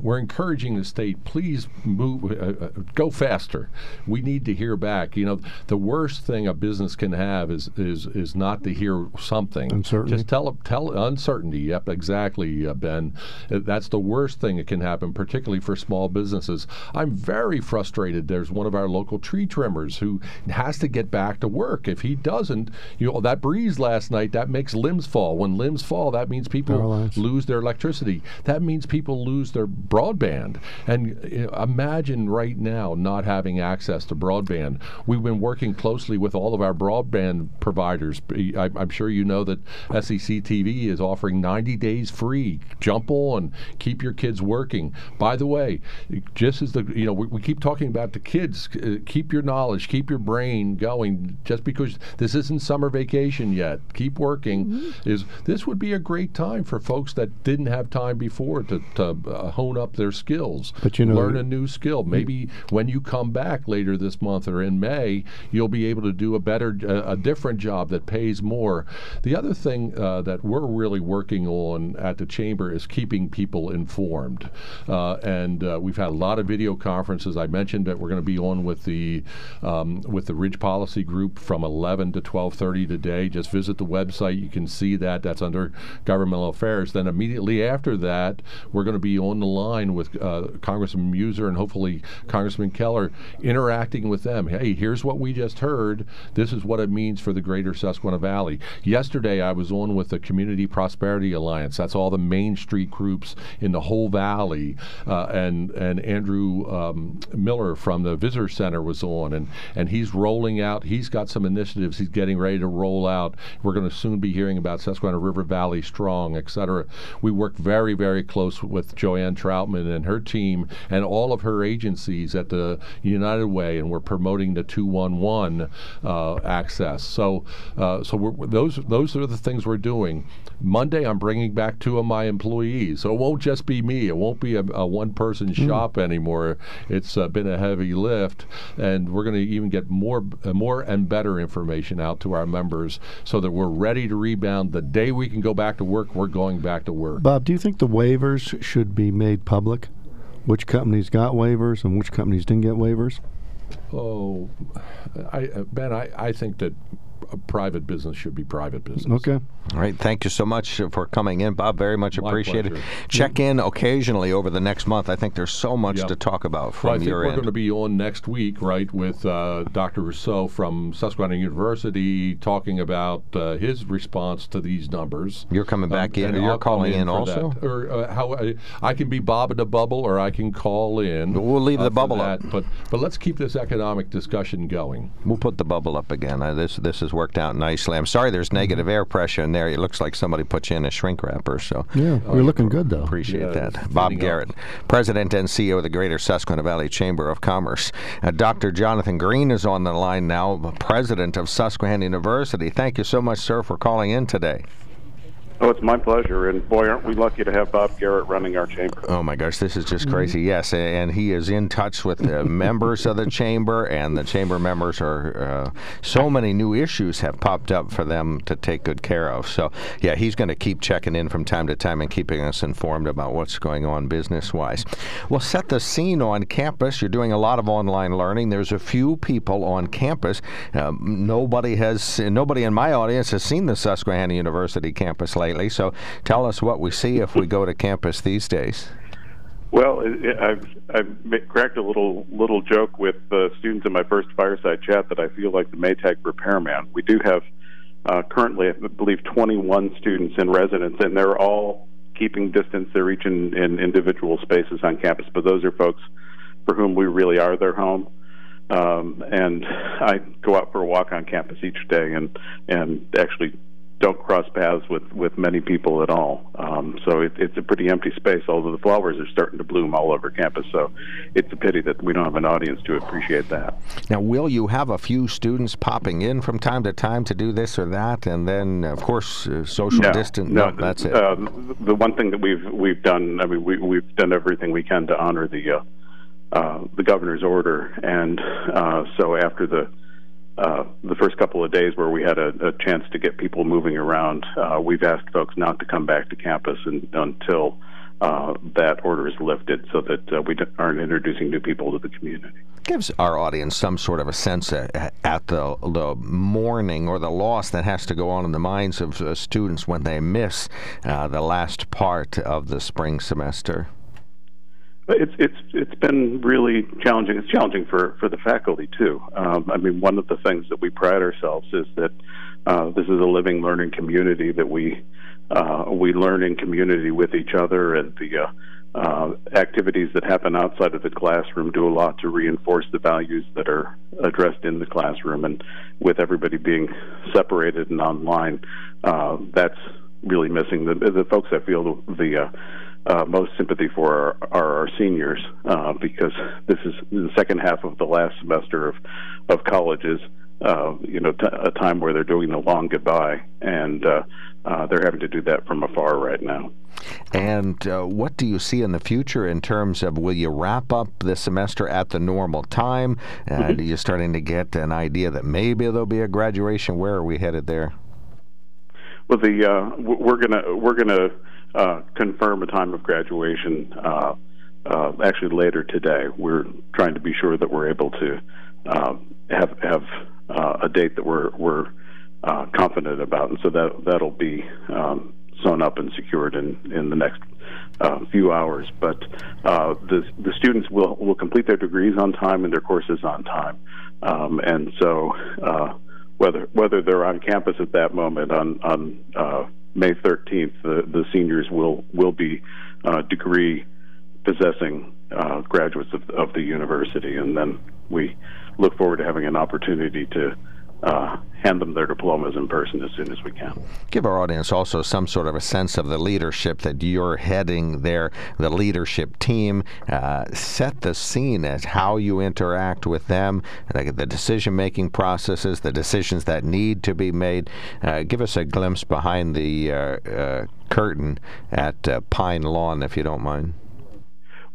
we're encouraging the state, please move, uh, uh, go faster. We need to hear back. You know, the worst thing a business can have is is is not to hear something. Uncertainty. Just tell tell uncertainty. Yep, exactly, uh, Ben. Uh, That's the worst thing that can happen, particularly for small businesses. I'm very frustrated. There's one of our local tree trimmers who has to get back to work. If he doesn't, you know, that breeze last night that makes limbs fall. When limbs fall, that means people lose their electricity. That means people lose their broadband. And you know, imagine right now not having access to broadband. We've been working closely with all of our broadband providers. I, I'm sure you know that SEC TV is offering 90 days free. Jump on, keep your kids working. By the way, just as the you know we, we keep talking about the kids, uh, keep your knowledge, keep your brain going. Just because this isn't summer vacation yet, keep working. Is this would be a great time for folks that didn't have time before to, to uh, hone up their skills, But you know- learn a new skill. Maybe when you come back later this month or in May, you'll be able to do a better, uh, a different job that pays more. The other thing uh, that we're really working on at the chamber is keeping people informed, uh, and uh, we've had a lot of video conferences. I mentioned that we're going to be on with the um, with the Ridge Policy Group from 11 to 12:30 today. Today. Just visit the website. You can see that. That's under governmental affairs. Then immediately after that, we're going to be on the line with uh, Congressman Meuser and hopefully Congressman Keller, interacting with them. Hey, here's what we just heard. This is what it means for the greater Susquehanna Valley. Yesterday, I was on with the Community Prosperity Alliance. That's all the Main Street groups in the whole valley, uh, and and Andrew um, Miller from the Visitor Center was on, and and he's rolling out. He's got some initiatives he's getting ready to roll out. We're going to soon be hearing about Susquehanna River Valley Strong, et cetera. We work very very close with Joanne Troutman and her team and all of her agencies at the United Way, and we're promoting the 211 uh, access. So uh, so those those are the things we're doing. Monday, I'm bringing back two of my employees, so it won't just be me. It won't be a, a one-person mm. shop anymore. It's uh, been a heavy lift, and we're going to even get more, more and better information out to our members so that we're ready to rebound. The day we can go back to work, we're going back to work. Bob, do you think the waivers should be made public? Which companies got waivers and which companies didn't get waivers? Oh, I, Ben, I, I think that a private business should be private business. Okay. All right. Thank you so much for coming in, Bob. Very much My appreciated. pleasure. Check in occasionally over the next month. I think there's so much Yep. to talk about from Well, I think your we're end. going to be on next week, right, with uh, Dr. Rousseau from Susquehanna University talking about uh, his response to these numbers. You're coming back in. Um, and You're I'll calling in for also? that. or uh, how I, I can be Bob in the bubble, or I can call in. We'll leave uh, the for bubble up. But but let's keep this economic discussion going. We'll put the bubble up again. Uh, this this has worked out nicely. I'm sorry there's negative air pressure in there. It looks like somebody put you in a shrink wrapper. So Yeah, you're looking good though. appreciate Yeah, that. Bob fitting Garrett, President and CEO of the Greater Susquehanna Valley Chamber of Commerce. Uh, Dr. Jonathan Green is on the line now, President of Susquehanna University. Thank you so much, sir, for calling in today. Oh, it's my pleasure. And boy, aren't we lucky to have Bob Garrett running our chamber. Oh my gosh, this is just crazy. Yes, and he is in touch with the members of the chamber, and the chamber members are uh, so many new issues have popped up for them to take good care of. So, yeah, he's going to keep checking in from time to time and keeping us informed about what's going on business wise. Well, set the scene on campus. You're doing a lot of online learning. There's a few people on campus. Um, nobody has, nobody in my audience has seen the Susquehanna University campus lately. So, tell us what we see if we go to campus these days. Well, I've I've cracked a little little joke with students in my first fireside chat that I feel like the Maytag repairman. We do have uh, currently, I believe, 21 students in residence, and they're all keeping distance. They're each in, in individual spaces on campus, but those are folks for whom we really are their home. Um, and I go out for a walk on campus each day, and and actually don't cross paths with with many people at all. Um, so it, it's a pretty empty space. Although the flowers are starting to bloom all over campus, so it's a pity that we don't have an audience to appreciate that. Now, will you have a few students popping in from time to time to do this or that, and then, of course, uh, social no, distance? No, that's it. Uh, the one thing that we've we've done, I mean, we, we've done everything we can to honor the uh, uh, the governor's order, and uh, so after the uh, the first couple of days where we had a, a chance to get people moving around, uh, we've asked folks not to come back to campus and, until uh, that order is lifted, so that uh, we aren't introducing new people to the community. gives our audience some sort of a sense uh, at the the mourning or the loss that has to go on in the minds of students when they miss the last part of the spring semester. It's it's it's been really challenging. It's challenging for for the faculty too. Um, I mean, one of the things that we pride ourselves is that uh, this is a living, learning community that we uh, we learn in community with each other, and the uh, uh, activities that happen outside of the classroom do a lot to reinforce the values that are addressed in the classroom. And with everybody being separated and online, uh, that's really missing. The, the folks I feel the, the uh, most sympathy for are, are our seniors uh, because this is the second half of the last semester of of colleges. Uh, you know, t- a time where they're doing a long goodbye, and uh, uh, they're having to do that from afar right now. And uh, what do you see in the future in terms of will you wrap up the semester at the normal time? Mm-hmm. Are you starting to get an idea that maybe there'll be a graduation? Where are we headed there? Well, the uh, we're gonna we're gonna uh, confirm a time of graduation uh, uh, actually later today. We're trying to be sure that we're able to uh, have have uh, a date that we're we're uh, confident about, and so that that'll be um, sewn up and secured in in the next few hours. But the the students will will complete their degrees on time and their courses on time, um, and so whether whether they're on campus at that moment on on May 13th, the the seniors will will be uh, degree possessing uh, graduates of, of the university, and then we look forward to having an opportunity to uh, hand them their diplomas in person as soon as we can. Give our audience also some sort of a sense of the leadership that you're heading there, the leadership team. Uh, set the scene as how you interact with them, like the decision making processes, the decisions that need to be made. Uh, give us a glimpse behind the uh, uh curtain at uh, Pine Lawn, if you don't mind.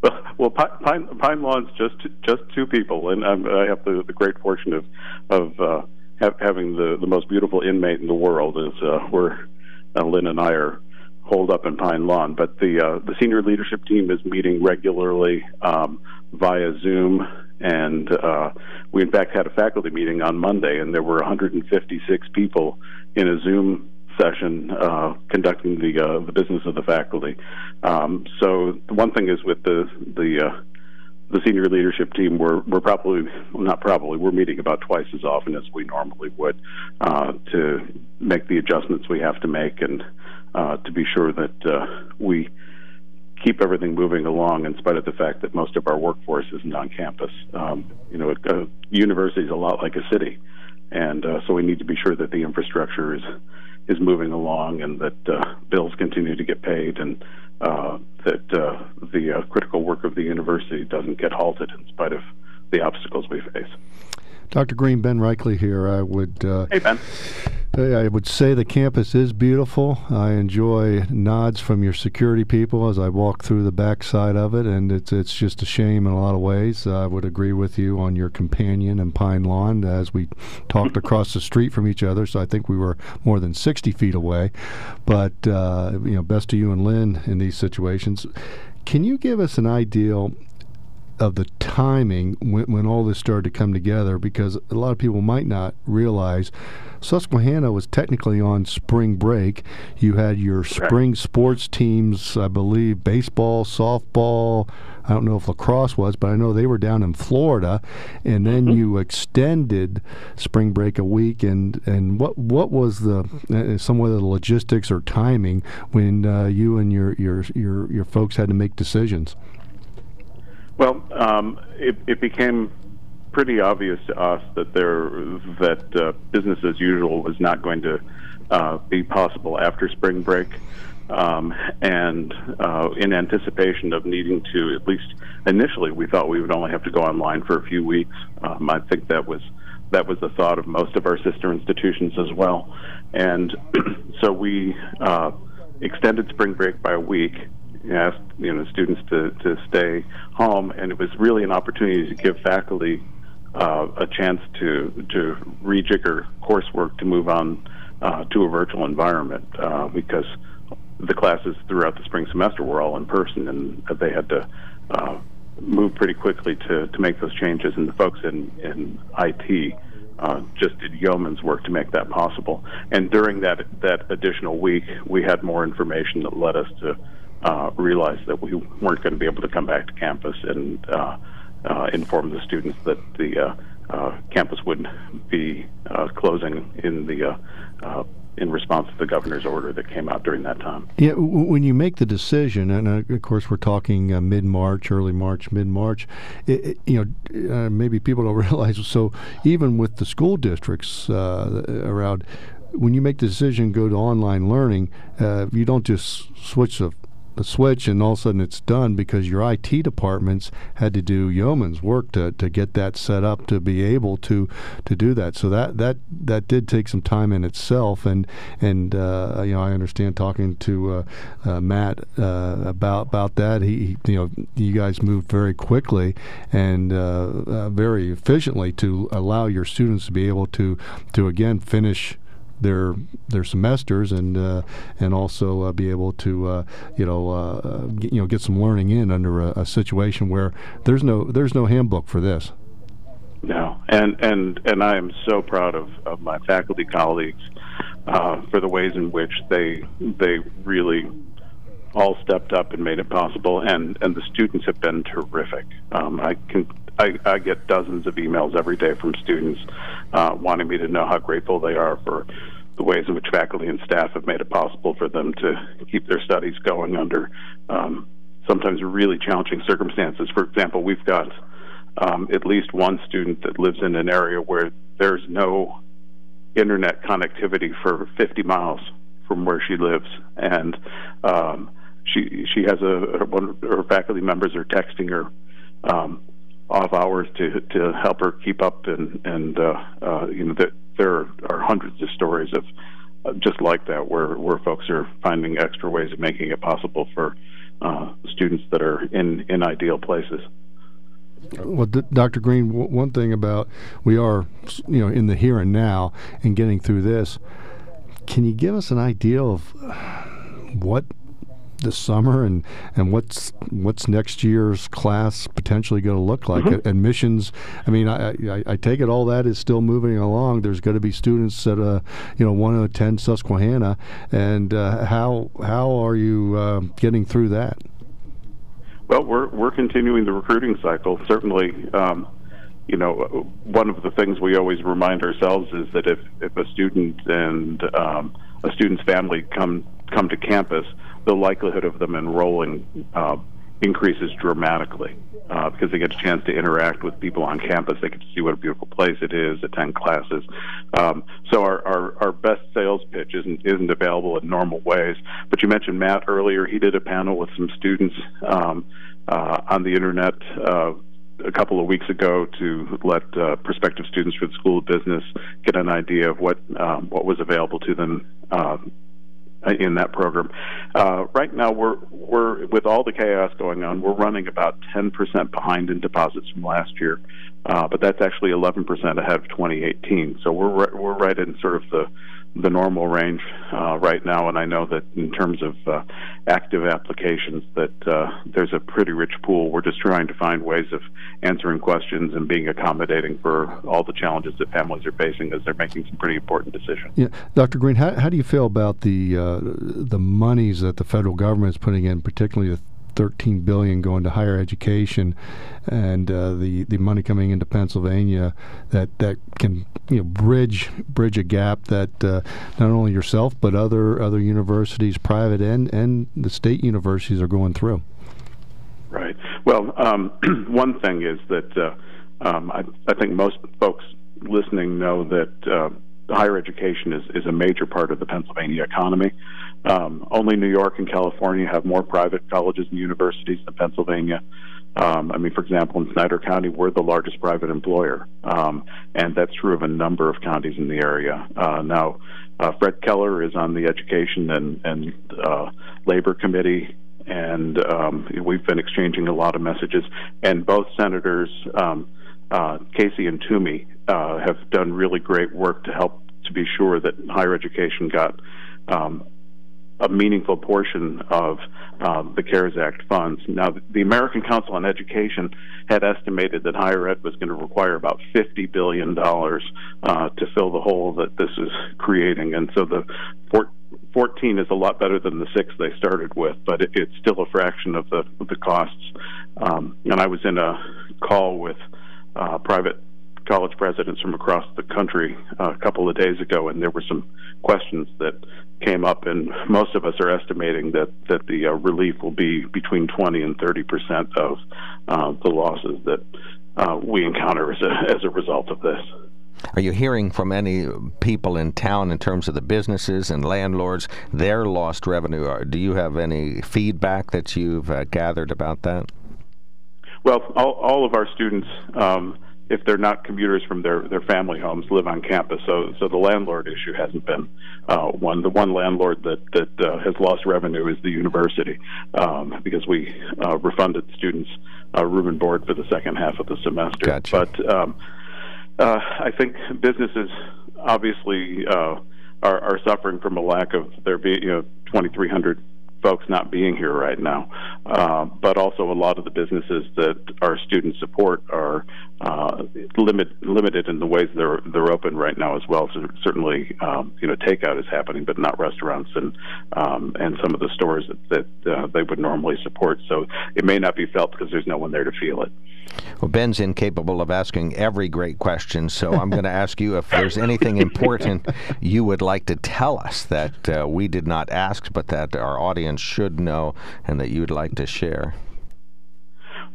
Well, well, Pine, Pine Lawn's just just two people, and I'm, i have the, the great fortune of of uh, having the the most beautiful inmate in the world is uh, where uh, Lynn and I are holed up in Pine Lawn. But the uh, the senior leadership team is meeting regularly um, via Zoom, and uh, we in fact had a faculty meeting on Monday, and there were 156 people in a Zoom session uh, conducting the uh, the business of the faculty. Um, so one thing is with the the uh, the senior leadership team, we're, we're probably, well, not probably, we're meeting about twice as often as we normally would uh, to make the adjustments we have to make and uh, to be sure that uh, we keep everything moving along in spite of the fact that most of our workforce isn't on campus. Um, you know, a, a university is a lot like a city, and uh, so we need to be sure that the infrastructure is is moving along and that uh, bills continue to get paid and uh, that uh, the uh, critical work of the university doesn't get halted in spite of the obstacles we face. Dr. Green, Ben Reichley here. I would. Uh, hey, Ben. I would say the campus is beautiful. I enjoy nods from your security people as I walk through the backside of it, and it's it's just a shame in a lot of ways. I would agree with you on your companion and Pine Lawn as we talked across the street from each other. So I think we were more than 60 feet away. But uh, you know, best to you and Lynn in these situations. Can you give us an ideal of the timing when, when all this started to come together because a lot of people might not realize Susquehanna was technically on spring break. You had your spring sports teams, I believe, baseball, softball. I don't know if lacrosse was, but I know they were down in Florida, and then mm-hmm. you extended spring break a week. And, and what what was the uh, some of the logistics or timing when uh, you and your, your your your folks had to make decisions? Well, um, it, it, became pretty obvious to us that there that uh, business as usual was not going to uh, be possible after spring break. Um, and uh, in anticipation of needing to, at least initially, we thought we would only have to go online for a few weeks. Um, I think that was that was the thought of most of our sister institutions as well. And so we uh, extended spring break by a week asked you know students to, to stay home, and it was really an opportunity to give faculty uh, a chance to to rejigger coursework to move on uh, to a virtual environment uh, because the classes throughout the spring semester were all in person, and they had to uh, move pretty quickly to, to make those changes. And the folks in in IT uh, just did yeoman's work to make that possible. And during that that additional week, we had more information that led us to uh, realized that we weren't going to be able to come back to campus and uh, uh, inform the students that the uh, uh, campus would be uh, closing in the in response to the governor's order that came out during that time. Yeah, when you make the decision, and uh, of course we're talking uh, mid March, early March, mid March, you know, uh, maybe people don't realize. So even with the school districts around, when you make the decision go to online learning, you don't just switch the the switch and all of a sudden it's done because your IT departments had to do yeoman's work to, to get that set up to be able to to do that. So that that that did take some time in itself. And and uh, you know I understand talking to uh, uh, Matt uh, about about that. He, you know you guys moved very quickly and uh, uh, very efficiently to allow your students to be able to to again finish their their semesters and uh, and also uh, be able to uh, you know uh, get, you know get some learning in under a, a, situation where there's no there's no handbook for this. No, and and and I am so proud of, of my faculty colleagues uh, for the ways in which they they really all stepped up and made it possible, and and the students have been terrific. Um, I can I, I get dozens of emails every day from students uh, wanting me to know how grateful they are for the ways in which faculty and staff have made it possible for them to keep their studies going under um, sometimes really challenging circumstances. For example, we've got um, at least one student that lives in an area where there's no internet connectivity for 50 miles from where she lives, and um, she she has a one of her faculty members are texting her um, off hours to to help her keep up, and and uh, uh, you know that there are hundreds of stories of uh, just like that where where folks are finding extra ways of making it possible for uh, students that are in in ideal places. Well, Dr. Green, one thing about we are, you know, in the here and now and getting through this. Can you give us an idea of what the summer and and what's what's next year's class potentially going to look like? Mm-hmm. Admissions. I mean, I, I, I take it all that is still moving along. There's going to be students that uh, you know want to attend Susquehanna, and uh, how how are you uh, getting through that? Well, we're we're continuing the recruiting cycle. Certainly, um, you know, one of the things we always remind ourselves is that if if a student and um, a student's family come come to campus, the likelihood of them enrolling uh, increases dramatically uh, because they get a chance to interact with people on campus. They get to see what a beautiful place it is, attend classes. Um, so our, our, our best sales pitch isn't isn't available in normal ways. But you mentioned Matt earlier. He did a panel with some students um, uh, on the internet. Uh, a couple of weeks ago to let uh, prospective students for the School of Business get an idea of what um, what was available to them um, in that program. Uh, right now, we're we're with all the chaos going on, we're running about 10% behind in deposits from last year, uh, but that's actually 11% ahead of 2018. So we're we're right in sort of the the normal range uh, right now, and I know that in terms of uh, active applications, that uh, there's a pretty rich pool. We're just trying to find ways of answering questions and being accommodating for all the challenges that families are facing as they're making some pretty important decisions. Yeah, Dr. Green, how, how do you feel about the uh, the monies that the federal government is putting in, particularly the 13 billion going to higher education, and uh, the the money coming into Pennsylvania that that can you know bridge bridge a gap that uh, not only yourself but other other universities, private and and the state universities are going through. Right. Well, um, one thing is that uh, um, I, I think most folks listening know that uh, higher education is, is a major part of the Pennsylvania economy. Um, only New York and California have more private colleges and universities than Pennsylvania. Um, I mean, for example, in Snyder County, we're the largest private employer, um, and that's true of a number of counties in the area. Uh, now, uh, Fred Keller is on the Education and, and uh, Labor Committee, and um, we've been exchanging a lot of messages. And both senators, um, uh, Casey and Toomey, uh, have done really great work to help to be sure that higher education got um, a meaningful portion of um, the CARES Act funds. Now, the American Council on Education had estimated that higher ed was going to require about $50 billion uh, to fill the hole that this is creating. And so the 14 is a lot better than the six they started with, but it, it's still a fraction of the, of the costs. Um, and I was in a call with uh, private college presidents from across the country uh, a couple of days ago, and there were some questions that came up, and most of us are estimating that that the uh, relief will be between 20 and 30 percent of uh, the losses that uh, we encounter as a, as a result of this. Are you hearing from any people in town in terms of the businesses and landlords, their lost revenue? Do you have any feedback that you've uh, gathered about that? Well, all, all of our students. Um, if they're not commuters from their their family homes live on campus. So so the landlord issue hasn't been uh, one. The one landlord that that uh, has lost revenue is the university um, because we uh, refunded students uh, room and board for the second half of the semester. Gotcha. But um, uh, I think businesses obviously uh, are, are suffering from a lack of there being you know 2,300 folks not being here right now. Uh, but also, a lot of the businesses that our students support are uh, limit, limited in the ways they're they're open right now as well. So certainly, um, you know, takeout is happening, but not restaurants and um, and some of the stores that, that uh, they would normally support. So it may not be felt because there's no one there to feel it. Well, Ben's incapable of asking every great question, so I'm going to ask you if there's anything important you would like to tell us that uh, we did not ask, but that our audience should know and that you'd like to share.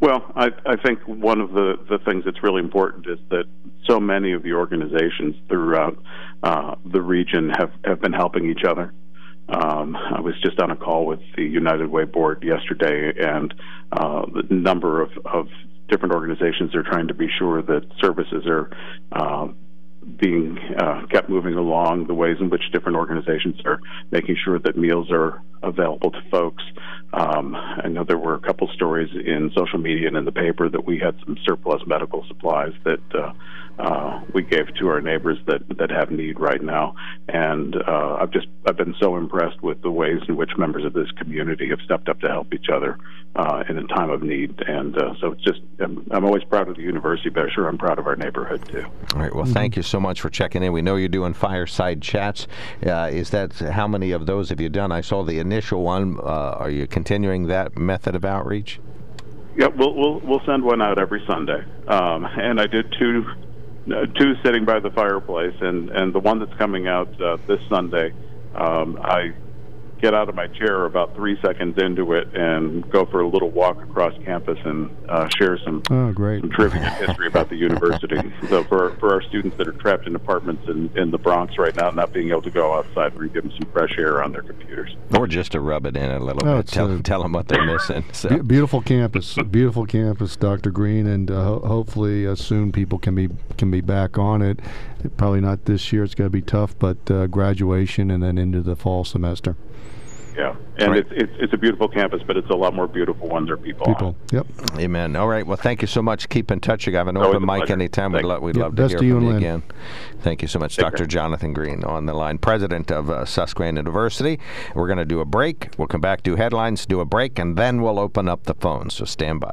Well, I, I think one of the, the things that's really important is that so many of the organizations throughout uh, the region have, have been helping each other. Um, I was just on a call with the United Way board yesterday, and uh, the number of, of different organizations are trying to be sure that services are uh, being uh, kept moving along, the ways in which different organizations are making sure that meals are available to folks. Um, I know there were a couple stories in social media and in the paper that we had some surplus medical supplies that uh, uh, we gave to our neighbors that that have need right now. And uh, I've just I've been so impressed with the ways in which members of this community have stepped up to help each other uh, in a time of need. And uh, so it's just I'm, I'm, always proud of the university, but I'm sure I'm proud of our neighborhood too. All right. Well, mm-hmm. thank you so much for checking in. We know you're doing fireside chats. Uh, is that how many of those have you done? I saw the initial one. Uh, are you continuing that method of outreach? Yeah, we'll we'll we'll send one out every Sunday. Um, and I did two two sitting by the fireplace, and and the one that's coming out uh, this Sunday, um, I get out of my chair about three seconds into it and go for a little walk across campus and uh, share some oh, great. some trivia and history about the university. So for for our students that are trapped in apartments in, in the Bronx right now, not being able to go outside, we give them some fresh air on their computers, or just to rub it in a little oh, bit, tell, a, tell them what they're missing. So. beautiful campus, beautiful campus, Dr. Green, and uh, ho- hopefully uh, soon people can be can be back on it. Probably not this year; it's going to be tough, but uh, graduation and then into the fall semester. Yeah, and right. it's, it's, it's a beautiful campus, but it's a lot more beautiful when there are people. People, on. yep. Amen. All right. Well, thank you so much. Keep in touch. You have an open mic pleasure. anytime. We'd, lo- we'd yep. love to Best hear you from you again. Thank you so much, Take Dr. Care. Jonathan Green, on the line, president of uh, Susquehanna University. We're going to do a break. We'll come back, do headlines, do a break, and then we'll open up the phones. So stand by.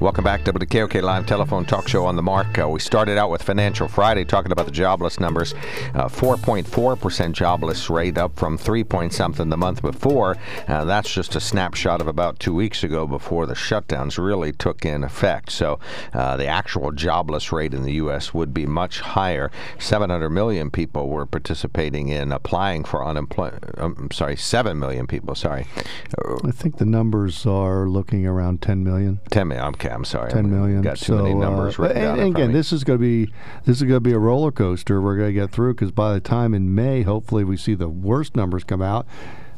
Welcome back to the KOK Live Telephone Talk Show on the Mark. Uh, we started out with Financial Friday talking about the jobless numbers. 4.4% uh, jobless rate up from 3 point something the month before. Uh, that's just a snapshot of about two weeks ago before the shutdowns really took in effect. So uh, the actual jobless rate in the U.S. would be much higher. 700 million people were participating in applying for unemployment. I'm um, sorry, 7 million people, sorry. I think the numbers are looking around 10 million. 10 million. Okay, I'm sorry. Ten million. Got too so, many numbers. Uh, and, and again, this is going to be this is going to be a roller coaster. We're going to get through because by the time in May, hopefully, we see the worst numbers come out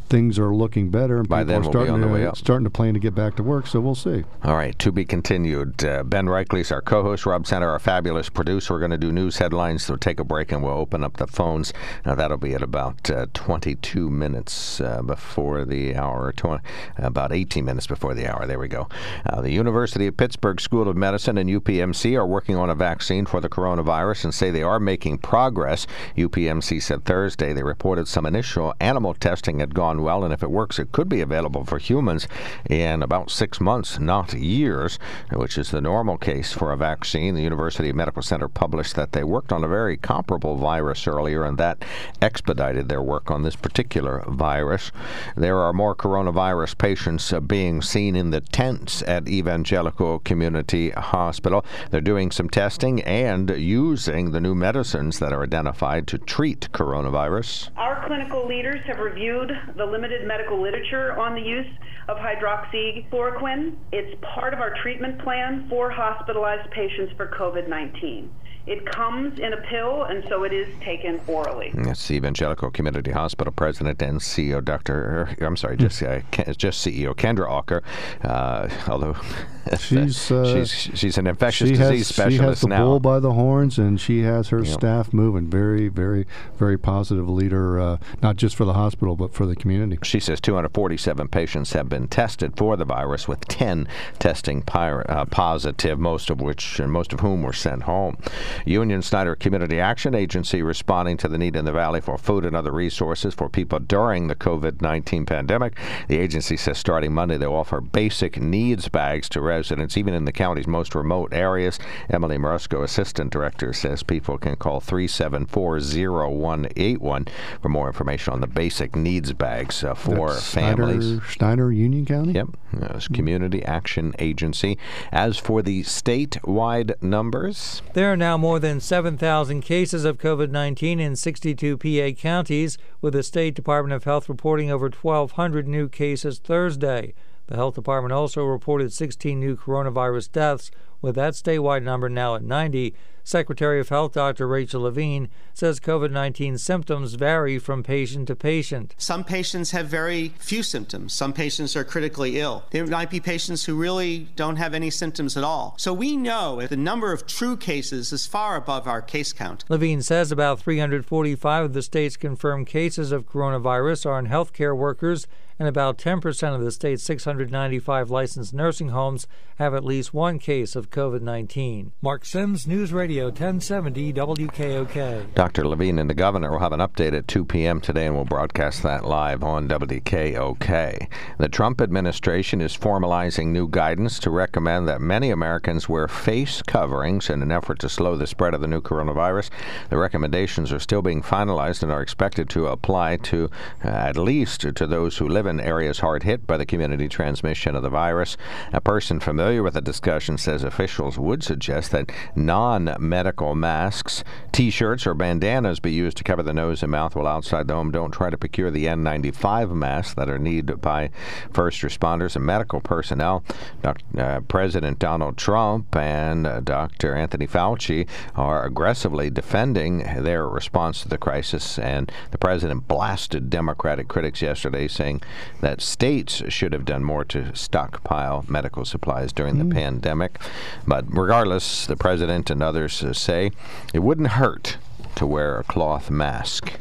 things are looking better and By people then are starting, we'll to, starting to plan to get back to work. So we'll see. All right, to be continued. Uh, ben Reichley is our co-host. Rob Center, our fabulous producer. We're going to do news headlines. So take a break and we'll open up the phones. Now that'll be at about uh, 22 minutes uh, before the hour, 20, about 18 minutes before the hour. There we go. Uh, the University of Pittsburgh School of Medicine and UPMC are working on a vaccine for the coronavirus and say they are making progress. UPMC said Thursday they reported some initial animal testing had gone done well, and if it works, it could be available for humans in about six months, not years, which is the normal case for a vaccine. The University Medical Center published that they worked on a very comparable virus earlier, and that expedited their work on this particular virus. There are more coronavirus patients uh, being seen in the tents at Evangelical Community Hospital. They're doing some testing and using the new medicines that are identified to treat coronavirus. Our clinical leaders have reviewed the limited medical literature on the use of hydroxychloroquine. It's part of our treatment plan for hospitalized patients for COVID 19. It comes in a pill, and so it is taken orally. That's Evangelical Community Hospital President and CEO Dr. I'm sorry, just uh, just CEO Kendra Aucker. Uh, although she's, uh, she's she's an infectious she disease has, specialist she has the now. bull by the horns, and she has her Yep. staff moving. Very, very, very positive leader, uh, not just for the hospital but for the community. She says 247 patients have been tested for the virus, with 10 testing pir- uh, positive, most of which and most of whom were sent home. Union Snyder Community Action Agency responding to the need in the valley for food and other resources for people during the COVID-19 pandemic. The agency says starting Monday they'll offer basic needs bags to residents, even in the county's most remote areas. Emily Marusco, assistant director, says people can call 374-0181 for more information on the basic needs bags uh, for That's families. Snyder, Snyder Union County. Yep, that's Community Action Agency. As for the statewide numbers, There are now more than 7,000 cases of COVID 19 in 62 PA counties, with the State Department of Health reporting over 1,200 new cases Thursday. The Health Department also reported 16 new coronavirus deaths, with that statewide number now at 90. Secretary of Health Dr. Rachel Levine says COVID 19 symptoms vary from patient to patient. Some patients have very few symptoms. Some patients are critically ill. There might be patients who really don't have any symptoms at all. So we know the number of true cases is far above our case count. Levine says about 345 of the state's confirmed cases of coronavirus are in healthcare workers, and about 10% of the state's 695 licensed nursing homes have at least one case of COVID 19. Mark Sims, News Radio 1070 WKOK. Dr. Levine and the governor will have an update at 2 p.m. today, and we'll broadcast that live on WKOK. The Trump administration is formalizing new guidance to recommend that many Americans wear face coverings in an effort to slow the spread of the new coronavirus. The recommendations are still being finalized and are expected to apply to uh, at least to those who live in areas hard hit by the community transmission of the virus. A person familiar with the discussion says officials would suggest that non medical masks, t shirts, or bandanas be used to cover the nose and mouth while outside the home. Don't try to procure the N95 masks that are needed by first responders and medical personnel. Doc, uh, President Donald Trump and uh, Dr. Anthony Fauci are aggressively defending their response to the crisis, and the president blasted Democratic critics yesterday, saying that states should have done more to stockpile medical supplies during the pandemic. But regardless, the president and others uh, say it wouldn't hurt to wear a cloth mask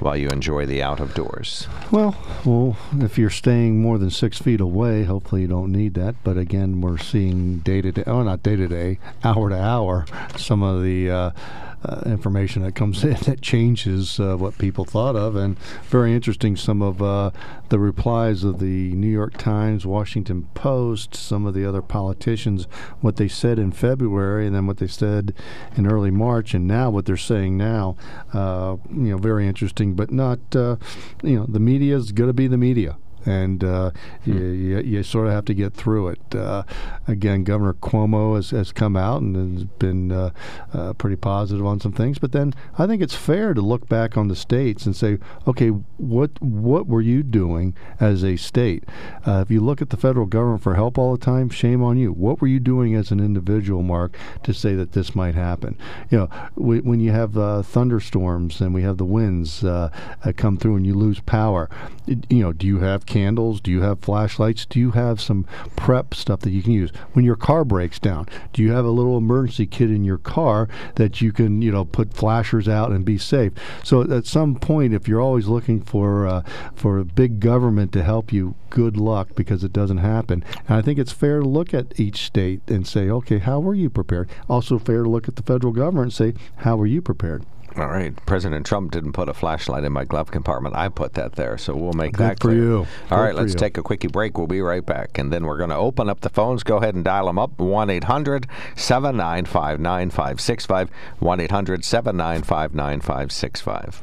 while you enjoy the out of doors. Well, well, if you're staying more than six feet away, hopefully you don't need that. But again, we're seeing day to day, oh, not day to day, hour to hour, some of the uh, uh, information that comes in that changes uh, what people thought of. And very interesting, some of uh, the replies of the New York Times, Washington Post, some of the other politicians, what they said in February, and then what they said in early March, and now what they're saying now. Uh, you know, very interesting, but not. Uh, you know, the media is going to be the media and uh, you, you, you sort of have to get through it. Uh, again, Governor Cuomo has, has come out and has been uh, uh, pretty positive on some things, but then I think it's fair to look back on the states and say, okay, what what were you doing as a state? Uh, if you look at the federal government for help all the time, shame on you. What were you doing as an individual, Mark, to say that this might happen? You know, when you have uh, thunderstorms and we have the winds come through and you lose power, it, you know, do you have candles? Do you have flashlights? Do you have some prep stuff that you can use when your car breaks down? Do you have a little emergency kit in your car that you can, you know, put flashers out and be safe? So at some point, if you're always looking for uh, for big government to help you, good luck because it doesn't happen. And I think it's fair to look at each state and say, okay, how were you prepared? Also fair to look at the federal government and say, how were you prepared? All right. President Trump didn't put a flashlight in my glove compartment. I put that there, so we'll make Good that for clear. you. All Good right, let's you. take a quickie break. We'll be right back. And then we're going to open up the phones. Go ahead and dial them up 1 800 795 9565. 1 800 795 9565.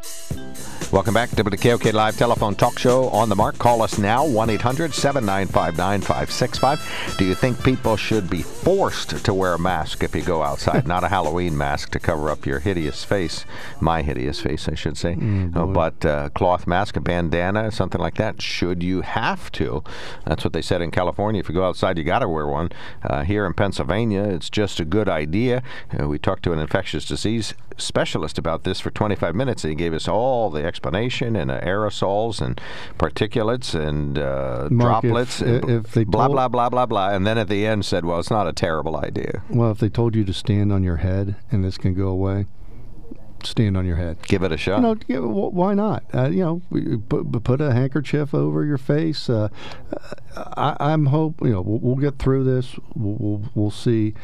Bye. Welcome back to the KOK Live Telephone Talk Show on the mark. Call us now, 1 800 795 9565. Do you think people should be forced to wear a mask if you go outside? Not a Halloween mask to cover up your hideous face, my hideous face, I should say, Uh, but uh, cloth mask, a bandana, something like that. Should you have to? That's what they said in California. If you go outside, you got to wear one. Uh, here in Pennsylvania, it's just a good idea. Uh, we talked to an infectious disease specialist about this for 25 minutes. and He gave us all the explanation and uh, aerosols and particulates and uh, Mark, if- droplets. and if they blah told- blah blah blah blah, and then at the end said, "Well, it's not a terrible idea. Well, if they told you to stand on your head and this can go away, stand on your head. Give it a shot." You know, why not? Uh, you know, put, put a handkerchief over your face. Uh, I, I'm hope you know we'll, we'll get through this. We'll we'll, we'll see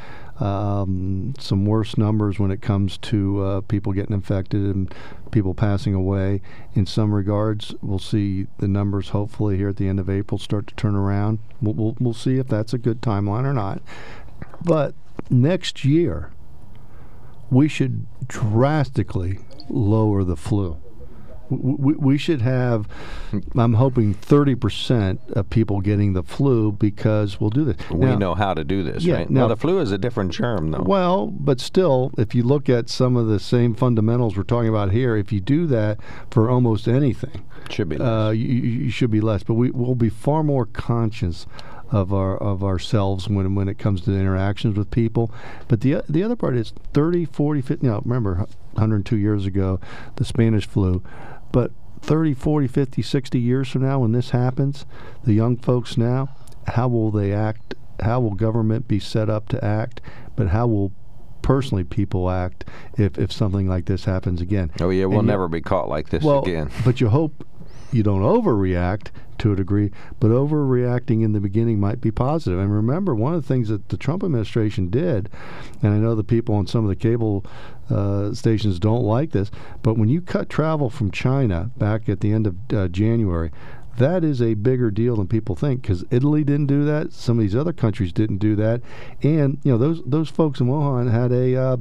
um, some worse numbers when it comes to uh, people getting infected and people passing away. In some regards, we'll see the numbers hopefully here at the end of April start to turn around. We'll we'll, we'll see if that's a good timeline or not. But next year, we should drastically lower the flu. We, we should have, I'm hoping, 30% of people getting the flu because we'll do this. we Now- know how to do this, Yeah, right? now- well, the flu is a different germ, though. Well, but still, if you look at some of the same fundamentals we're talking about here, if you do that for almost anything, Should be uh, you, you should be less. But we will be far more conscious of our of ourselves when when it comes to interactions with people. But the the other part is 30, 40, 50. You know, remember 102 years ago, the Spanish flu, but 30, 40, 50, 60 years from now, when this happens, the young folks now, how will they act? How will government be set up to act? But how will personally people act if, if something like this happens again? oh yeah, we'll And you- never be caught like this well, again. But you hope you don't overreact to a degree, but overreacting in the beginning might be positive. And remember, one of the things that the Trump administration did, and I know the people on some of the cable uh, stations don't like this, but when you cut travel from China back at the end of uh, January, that is a bigger deal than people think because Italy didn't do that. Some of these other countries didn't do that, and you know those those folks in Wuhan had a uh,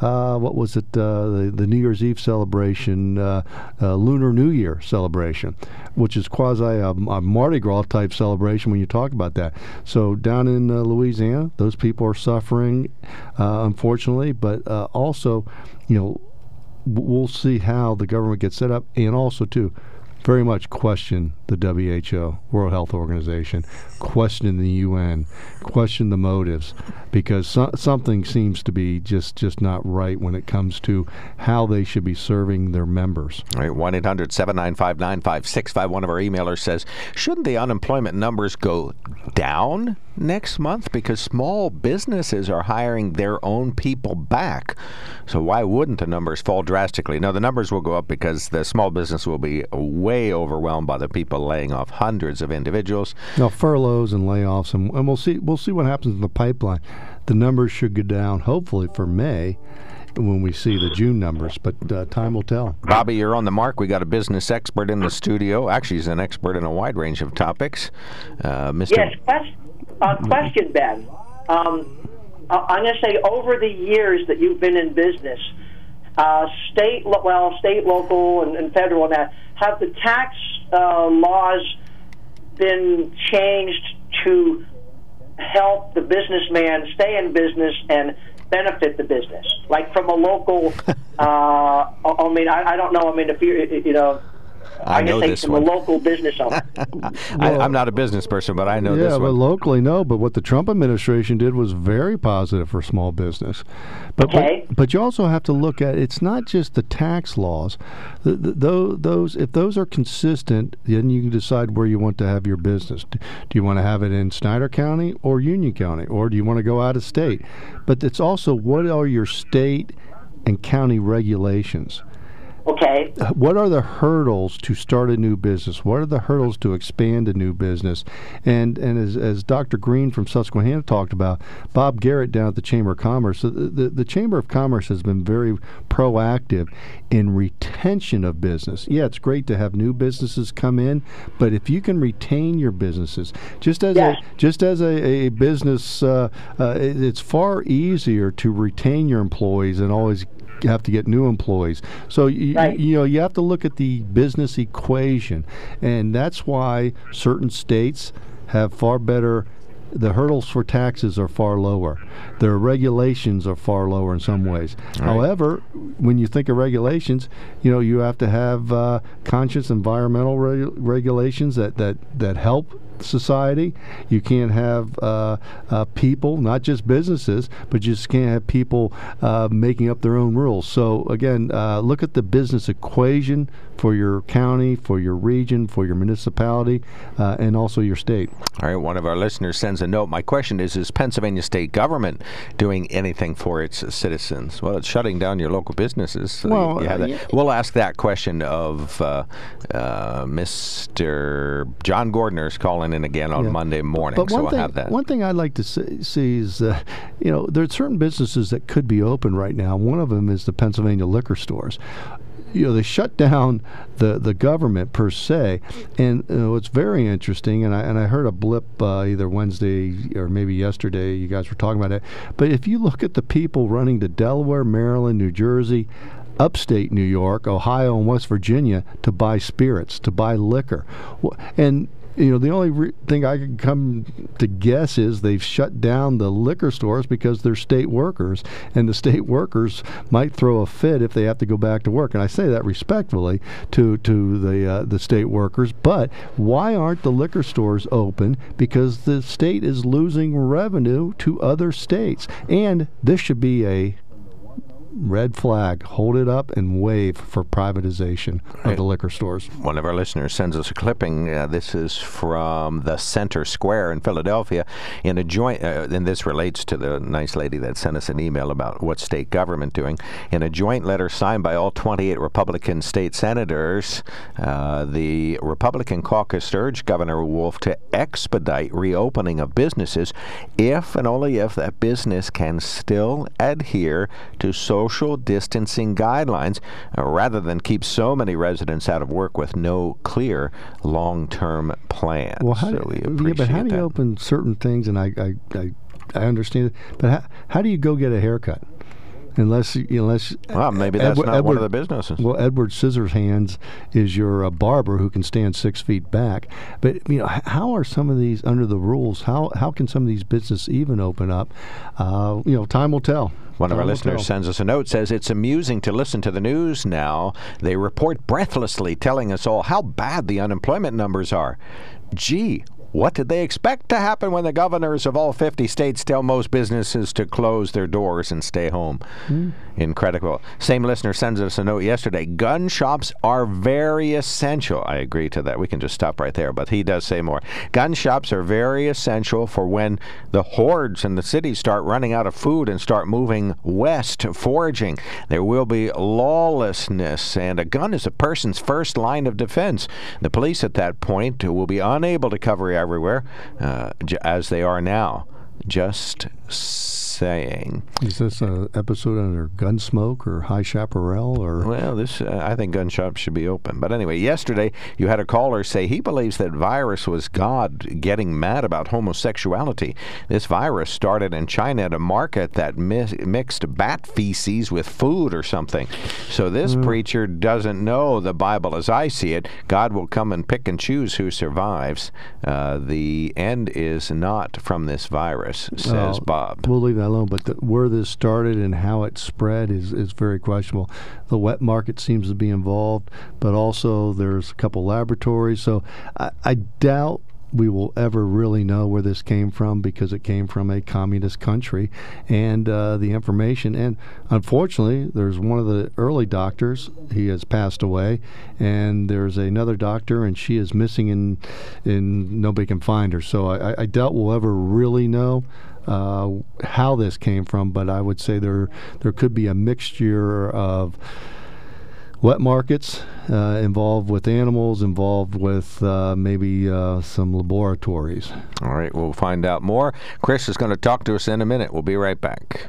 uh, what was it uh, the the New Year's Eve celebration, uh, uh, Lunar New Year celebration, which is quasi a, a Mardi Gras type celebration when you talk about that. So down in Louisiana, those people are suffering, unfortunately, but also, you know, we'll see how the government gets set up, and also too very much question the WHO, World Health Organization, question the UN, question the motives, because so, something seems to be just just not right when it comes to how they should be serving their members. All right, 1 800 795 9565. One of our emailers says, Shouldn't the unemployment numbers go down next month? Because small businesses are hiring their own people back. So why wouldn't the numbers fall drastically? No, the numbers will go up because the small business will be way overwhelmed by the people laying off hundreds of individuals. Now furloughs and layoffs, and, and we'll see we'll see what happens in the pipeline. The numbers should go down, hopefully for May, when we see the June numbers, but uh, time will tell. Bobby, you're on the mark. We got a business expert in the studio. Actually, he's an expert in a wide range of topics. Uh, Mr. Yes, question, uh, question Ben. Um, I- I'm going to say over the years that you've been in business, uh, state, lo- well, state, local, and, and federal, and that have the tax uh, laws been changed to help the businessman stay in business and benefit the business, like from a local. uh, I mean, I, I don't know. I mean, if you you know. I I know guess this from one. a local business owner. I, I'm not a business person, but I know yeah, this but one. locally, no. But what the Trump administration did was very positive for small business. But, Okay. but but you also have to look at it's not just the tax laws. The, the, those if those are consistent, then you can decide where you want to have your business. Do you want to have it in Snyder County or Union County, or do you want to go out of state? But it's also what are your state and county regulations. Okay. what are the hurdles to start a new business? What are the hurdles to expand a new business? And and as, as Dr. Green from Susquehanna talked about, Bob Garrett down at the Chamber of Commerce, the, the, the Chamber of Commerce has been very proactive in retention of business. Yeah, it's great to have new businesses come in, but if you can retain your businesses, just as Yes. a just as a, a business, uh, uh, it- it's far easier to retain your employees and always have to get new employees. So you, Right. you know you have to look at the business equation, and that's why certain states have far better. The hurdles for taxes are far lower. Their regulations are far lower in some ways. However, when you think of regulations, you know you have to have uh, conscious environmental reg- regulations that, that, that help society. You can't have uh, uh, people, not just businesses, but you just can't have people uh, making up their own rules. So again, uh, look at the business equation for your county, for your region, for your municipality, uh, and also your state. All right, one of our listeners sends a note. My question is Is Pennsylvania state government doing anything for its citizens? Well, it's shutting down your local businesses. So Well, you- you uh, yeah. We'll ask that question of uh, uh, Mr. John Gordner's calling in again on Yeah. Monday morning. But so one we'll thing, have that. one thing I'd like to see, see is, uh, you know, there are certain businesses that could be open right now. One of them is the Pennsylvania liquor stores. You know, they shut down the, the government per se, and you know, it's very interesting. And I and I heard a blip uh, either Wednesday or maybe yesterday. You guys were talking about it, but if you look at the people running to Delaware, Maryland, New Jersey, upstate New York, Ohio, and West Virginia to buy spirits, to buy liquor. And you know, the only re- thing I can come to guess is they've shut down the liquor stores because they're state workers, and the state workers might throw a fit if they have to go back to work. And I say that respectfully to to the uh, the state workers. But why aren't the liquor stores open? Because the state is losing revenue to other states, and this should be a red flag. Hold it up and wave for privatization of the liquor stores. One of our listeners sends us a clipping. Uh, this is from the Center Square in Philadelphia. In a joint, uh, and this relates to the nice lady that sent us an email about what state government doing. In a joint letter signed by all 28 Republican state senators, uh, the Republican caucus urged Governor Wolf to expedite reopening of businesses if and only if that business can still adhere to social distancing guidelines uh, rather than keep so many residents out of work with no clear long-term plan. Well, how so do, we yeah, but how do you that. open certain things? And I, I, I, I understand it. But how, how do you go get a haircut? Unless, unless Well, maybe that's Edward- not one of the businesses. Well, Edward Scissorhands is your uh, barber who can stand six feet back. But you know, how are some of these under the rules? How how can some of these businesses even open up? Uh, you know, time will tell. One of our oh, listeners tell. sends us a note says it's amusing to listen to the news now. They report breathlessly telling us all how bad the unemployment numbers are. Gee, what did they expect to happen when the governors of all 50 states tell most businesses to close their doors and stay home? Hmm. Incredible. Same listener sends us a note yesterday. Gun shops are very essential. I agree to that. We can just stop right there, but he does say more. Gun shops are very essential for when the hordes in the cities start running out of food and start moving west foraging. There will be lawlessness, and a gun is a person's first line of defense. The police at that point will be unable to cover everywhere uh, j- as they are now. Just saying. Is this an episode under Gunsmoke or High Chaparral or? Well, this uh, I think gun shops should be open. But anyway, yesterday you had a caller say he believes that virus was God getting mad about homosexuality. This virus started in China to market that mi- mixed bat feces with food or something. So this Mm. preacher doesn't know the Bible as I see it. God will come and pick and choose who survives. Uh, the end is not from this virus, says Oh, Bob. We'll leave that alone. But the, where this started and how it spread is, is very questionable. The wet market seems to be involved, but also there's a couple laboratories. So I, I doubt we will ever really know where this came from because it came from a communist country and uh, the information. And unfortunately, there's one of the early doctors, he has passed away, and there's another doctor, and she is missing, and, and nobody can find her. So I, I- I doubt we'll ever really know. Uh, how this came from, but I would say there there could be a mixture of wet markets uh, involved with animals, involved with uh, maybe uh, some laboratories. All right, we'll find out more. Chris is going to talk to us in a minute. We'll be right back.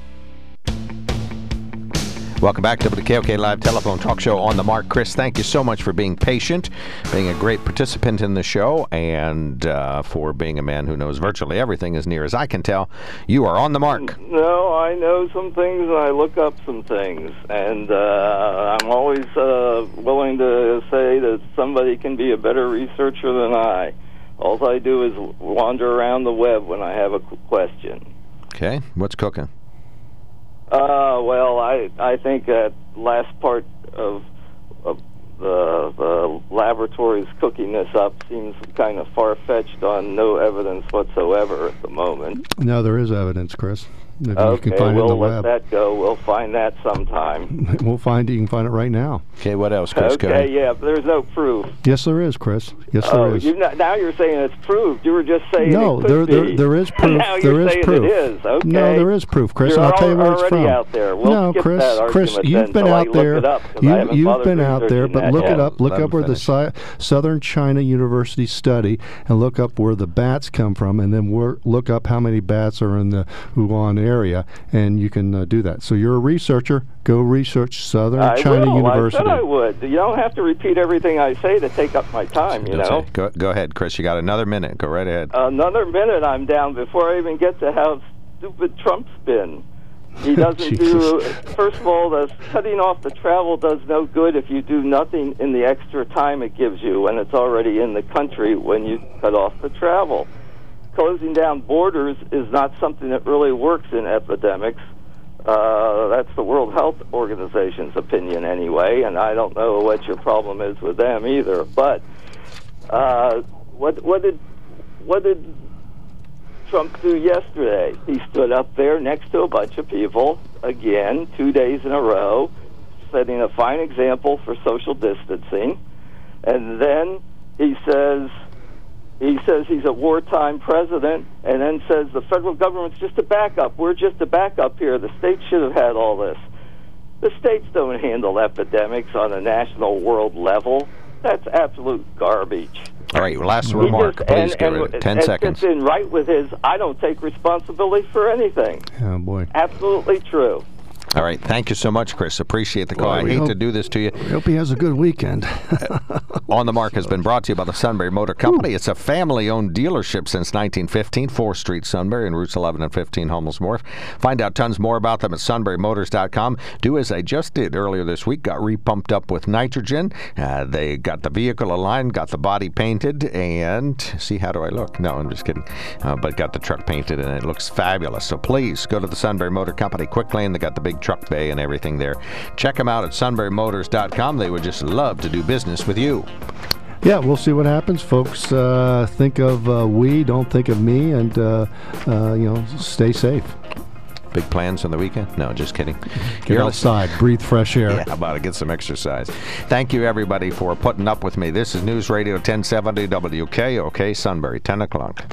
Welcome back to the KOK Live Telephone Talk Show on the Mark. Chris, thank you so much for being patient, being a great participant in the show, and uh, for being a man who knows virtually everything as near as I can tell. You are on the mark. No, I know some things and I look up some things, and uh, I'm always uh, willing to say that somebody can be a better researcher than I. All I do is wander around the web when I have a question. Okay, what's cooking? Uh, well, I I think that last part of, of the the laboratories cooking this up seems kind of far fetched on no evidence whatsoever at the moment. No, there is evidence, Chris. If you okay, can find we'll in the let web. that go. We'll find that sometime. We'll find it. You can find it right now. Okay, what else, Chris? Go okay, ahead. yeah, but there's no proof. Yes, there is, Chris. Yes, there oh, is. you now you're saying it's proved. You were just saying No, it could there, there, be. there is proof. now there you're is saying proof. it is. Okay. No, there is proof, Chris, You're and I'll tell you where it's from. out there. We'll no, Chris, that Chris, you've been out there. it up, 'cause I you, haven't you've been out there, but look yet. it up. Look Let up him where the. Si- Southern China University study, and look up where the bats come from, and then look up how many bats are in the Wuhan area, and you can uh, do that. So you're a researcher. Go research Southern I China will. University. I said I would. You don't have to repeat everything I say to take up my time. You Don't know. say- Go, go ahead, Chris. You got another minute. Go right ahead. Another minute, I'm down before I even get to how stupid Trump's been. He doesn't do. First of all, the cutting off the travel does no good if you do nothing in the extra time it gives you when it's already in the country when you cut off the travel. Closing down borders is not something that really works in epidemics. Uh, that's the World Health Organization's opinion, anyway, and I don't know what your problem is with them either. But uh, what what did what did Trump do yesterday? He stood up there next to a bunch of people again, two days in a row, setting a fine example for social distancing, and then he says he says he's a wartime president, and then says the federal government's just a backup. We're just a backup here. The states should have had all this. The states don't handle epidemics on a national world level. That's absolute garbage. All right, last remark. just- Please and, get rid of Ten and seconds. fits in right with his. I don't take responsibility for anything. Oh boy. Absolutely true. All right. Thank you so much, Chris. Appreciate the call. Well, I hate hope- to do this to you. I hope he has a good weekend. On the Mark has been brought to you by the Sunbury Motor Company. It's a family owned dealership since 1915, 4th Street, Sunbury, and routes 11 and 15, Hummel's Wharf. Find out tons more about them at sunburymotors.com. Do as I just did earlier this week, got repumped up with nitrogen. Uh, they got the vehicle aligned, got the body painted, and see, how do I look? No, I'm just kidding. Uh, but got the truck painted, and it looks fabulous. So please go to the Sunbury Motor Company quick lane. They got the big truck bay and everything there. Check them out at sunburymotors.com. They would just love to do business with you. yeah, we'll see what happens, folks. Uh, think of uh, we, don't think of me, and uh, uh, you know, stay safe. Big plans on the weekend? No, just kidding. Get You're outside, breathe fresh air. Yeah, about to Get some exercise. Thank you, everybody, for putting up with me. This is News Radio 1070 WKOK Sunbury, 10 o'clock.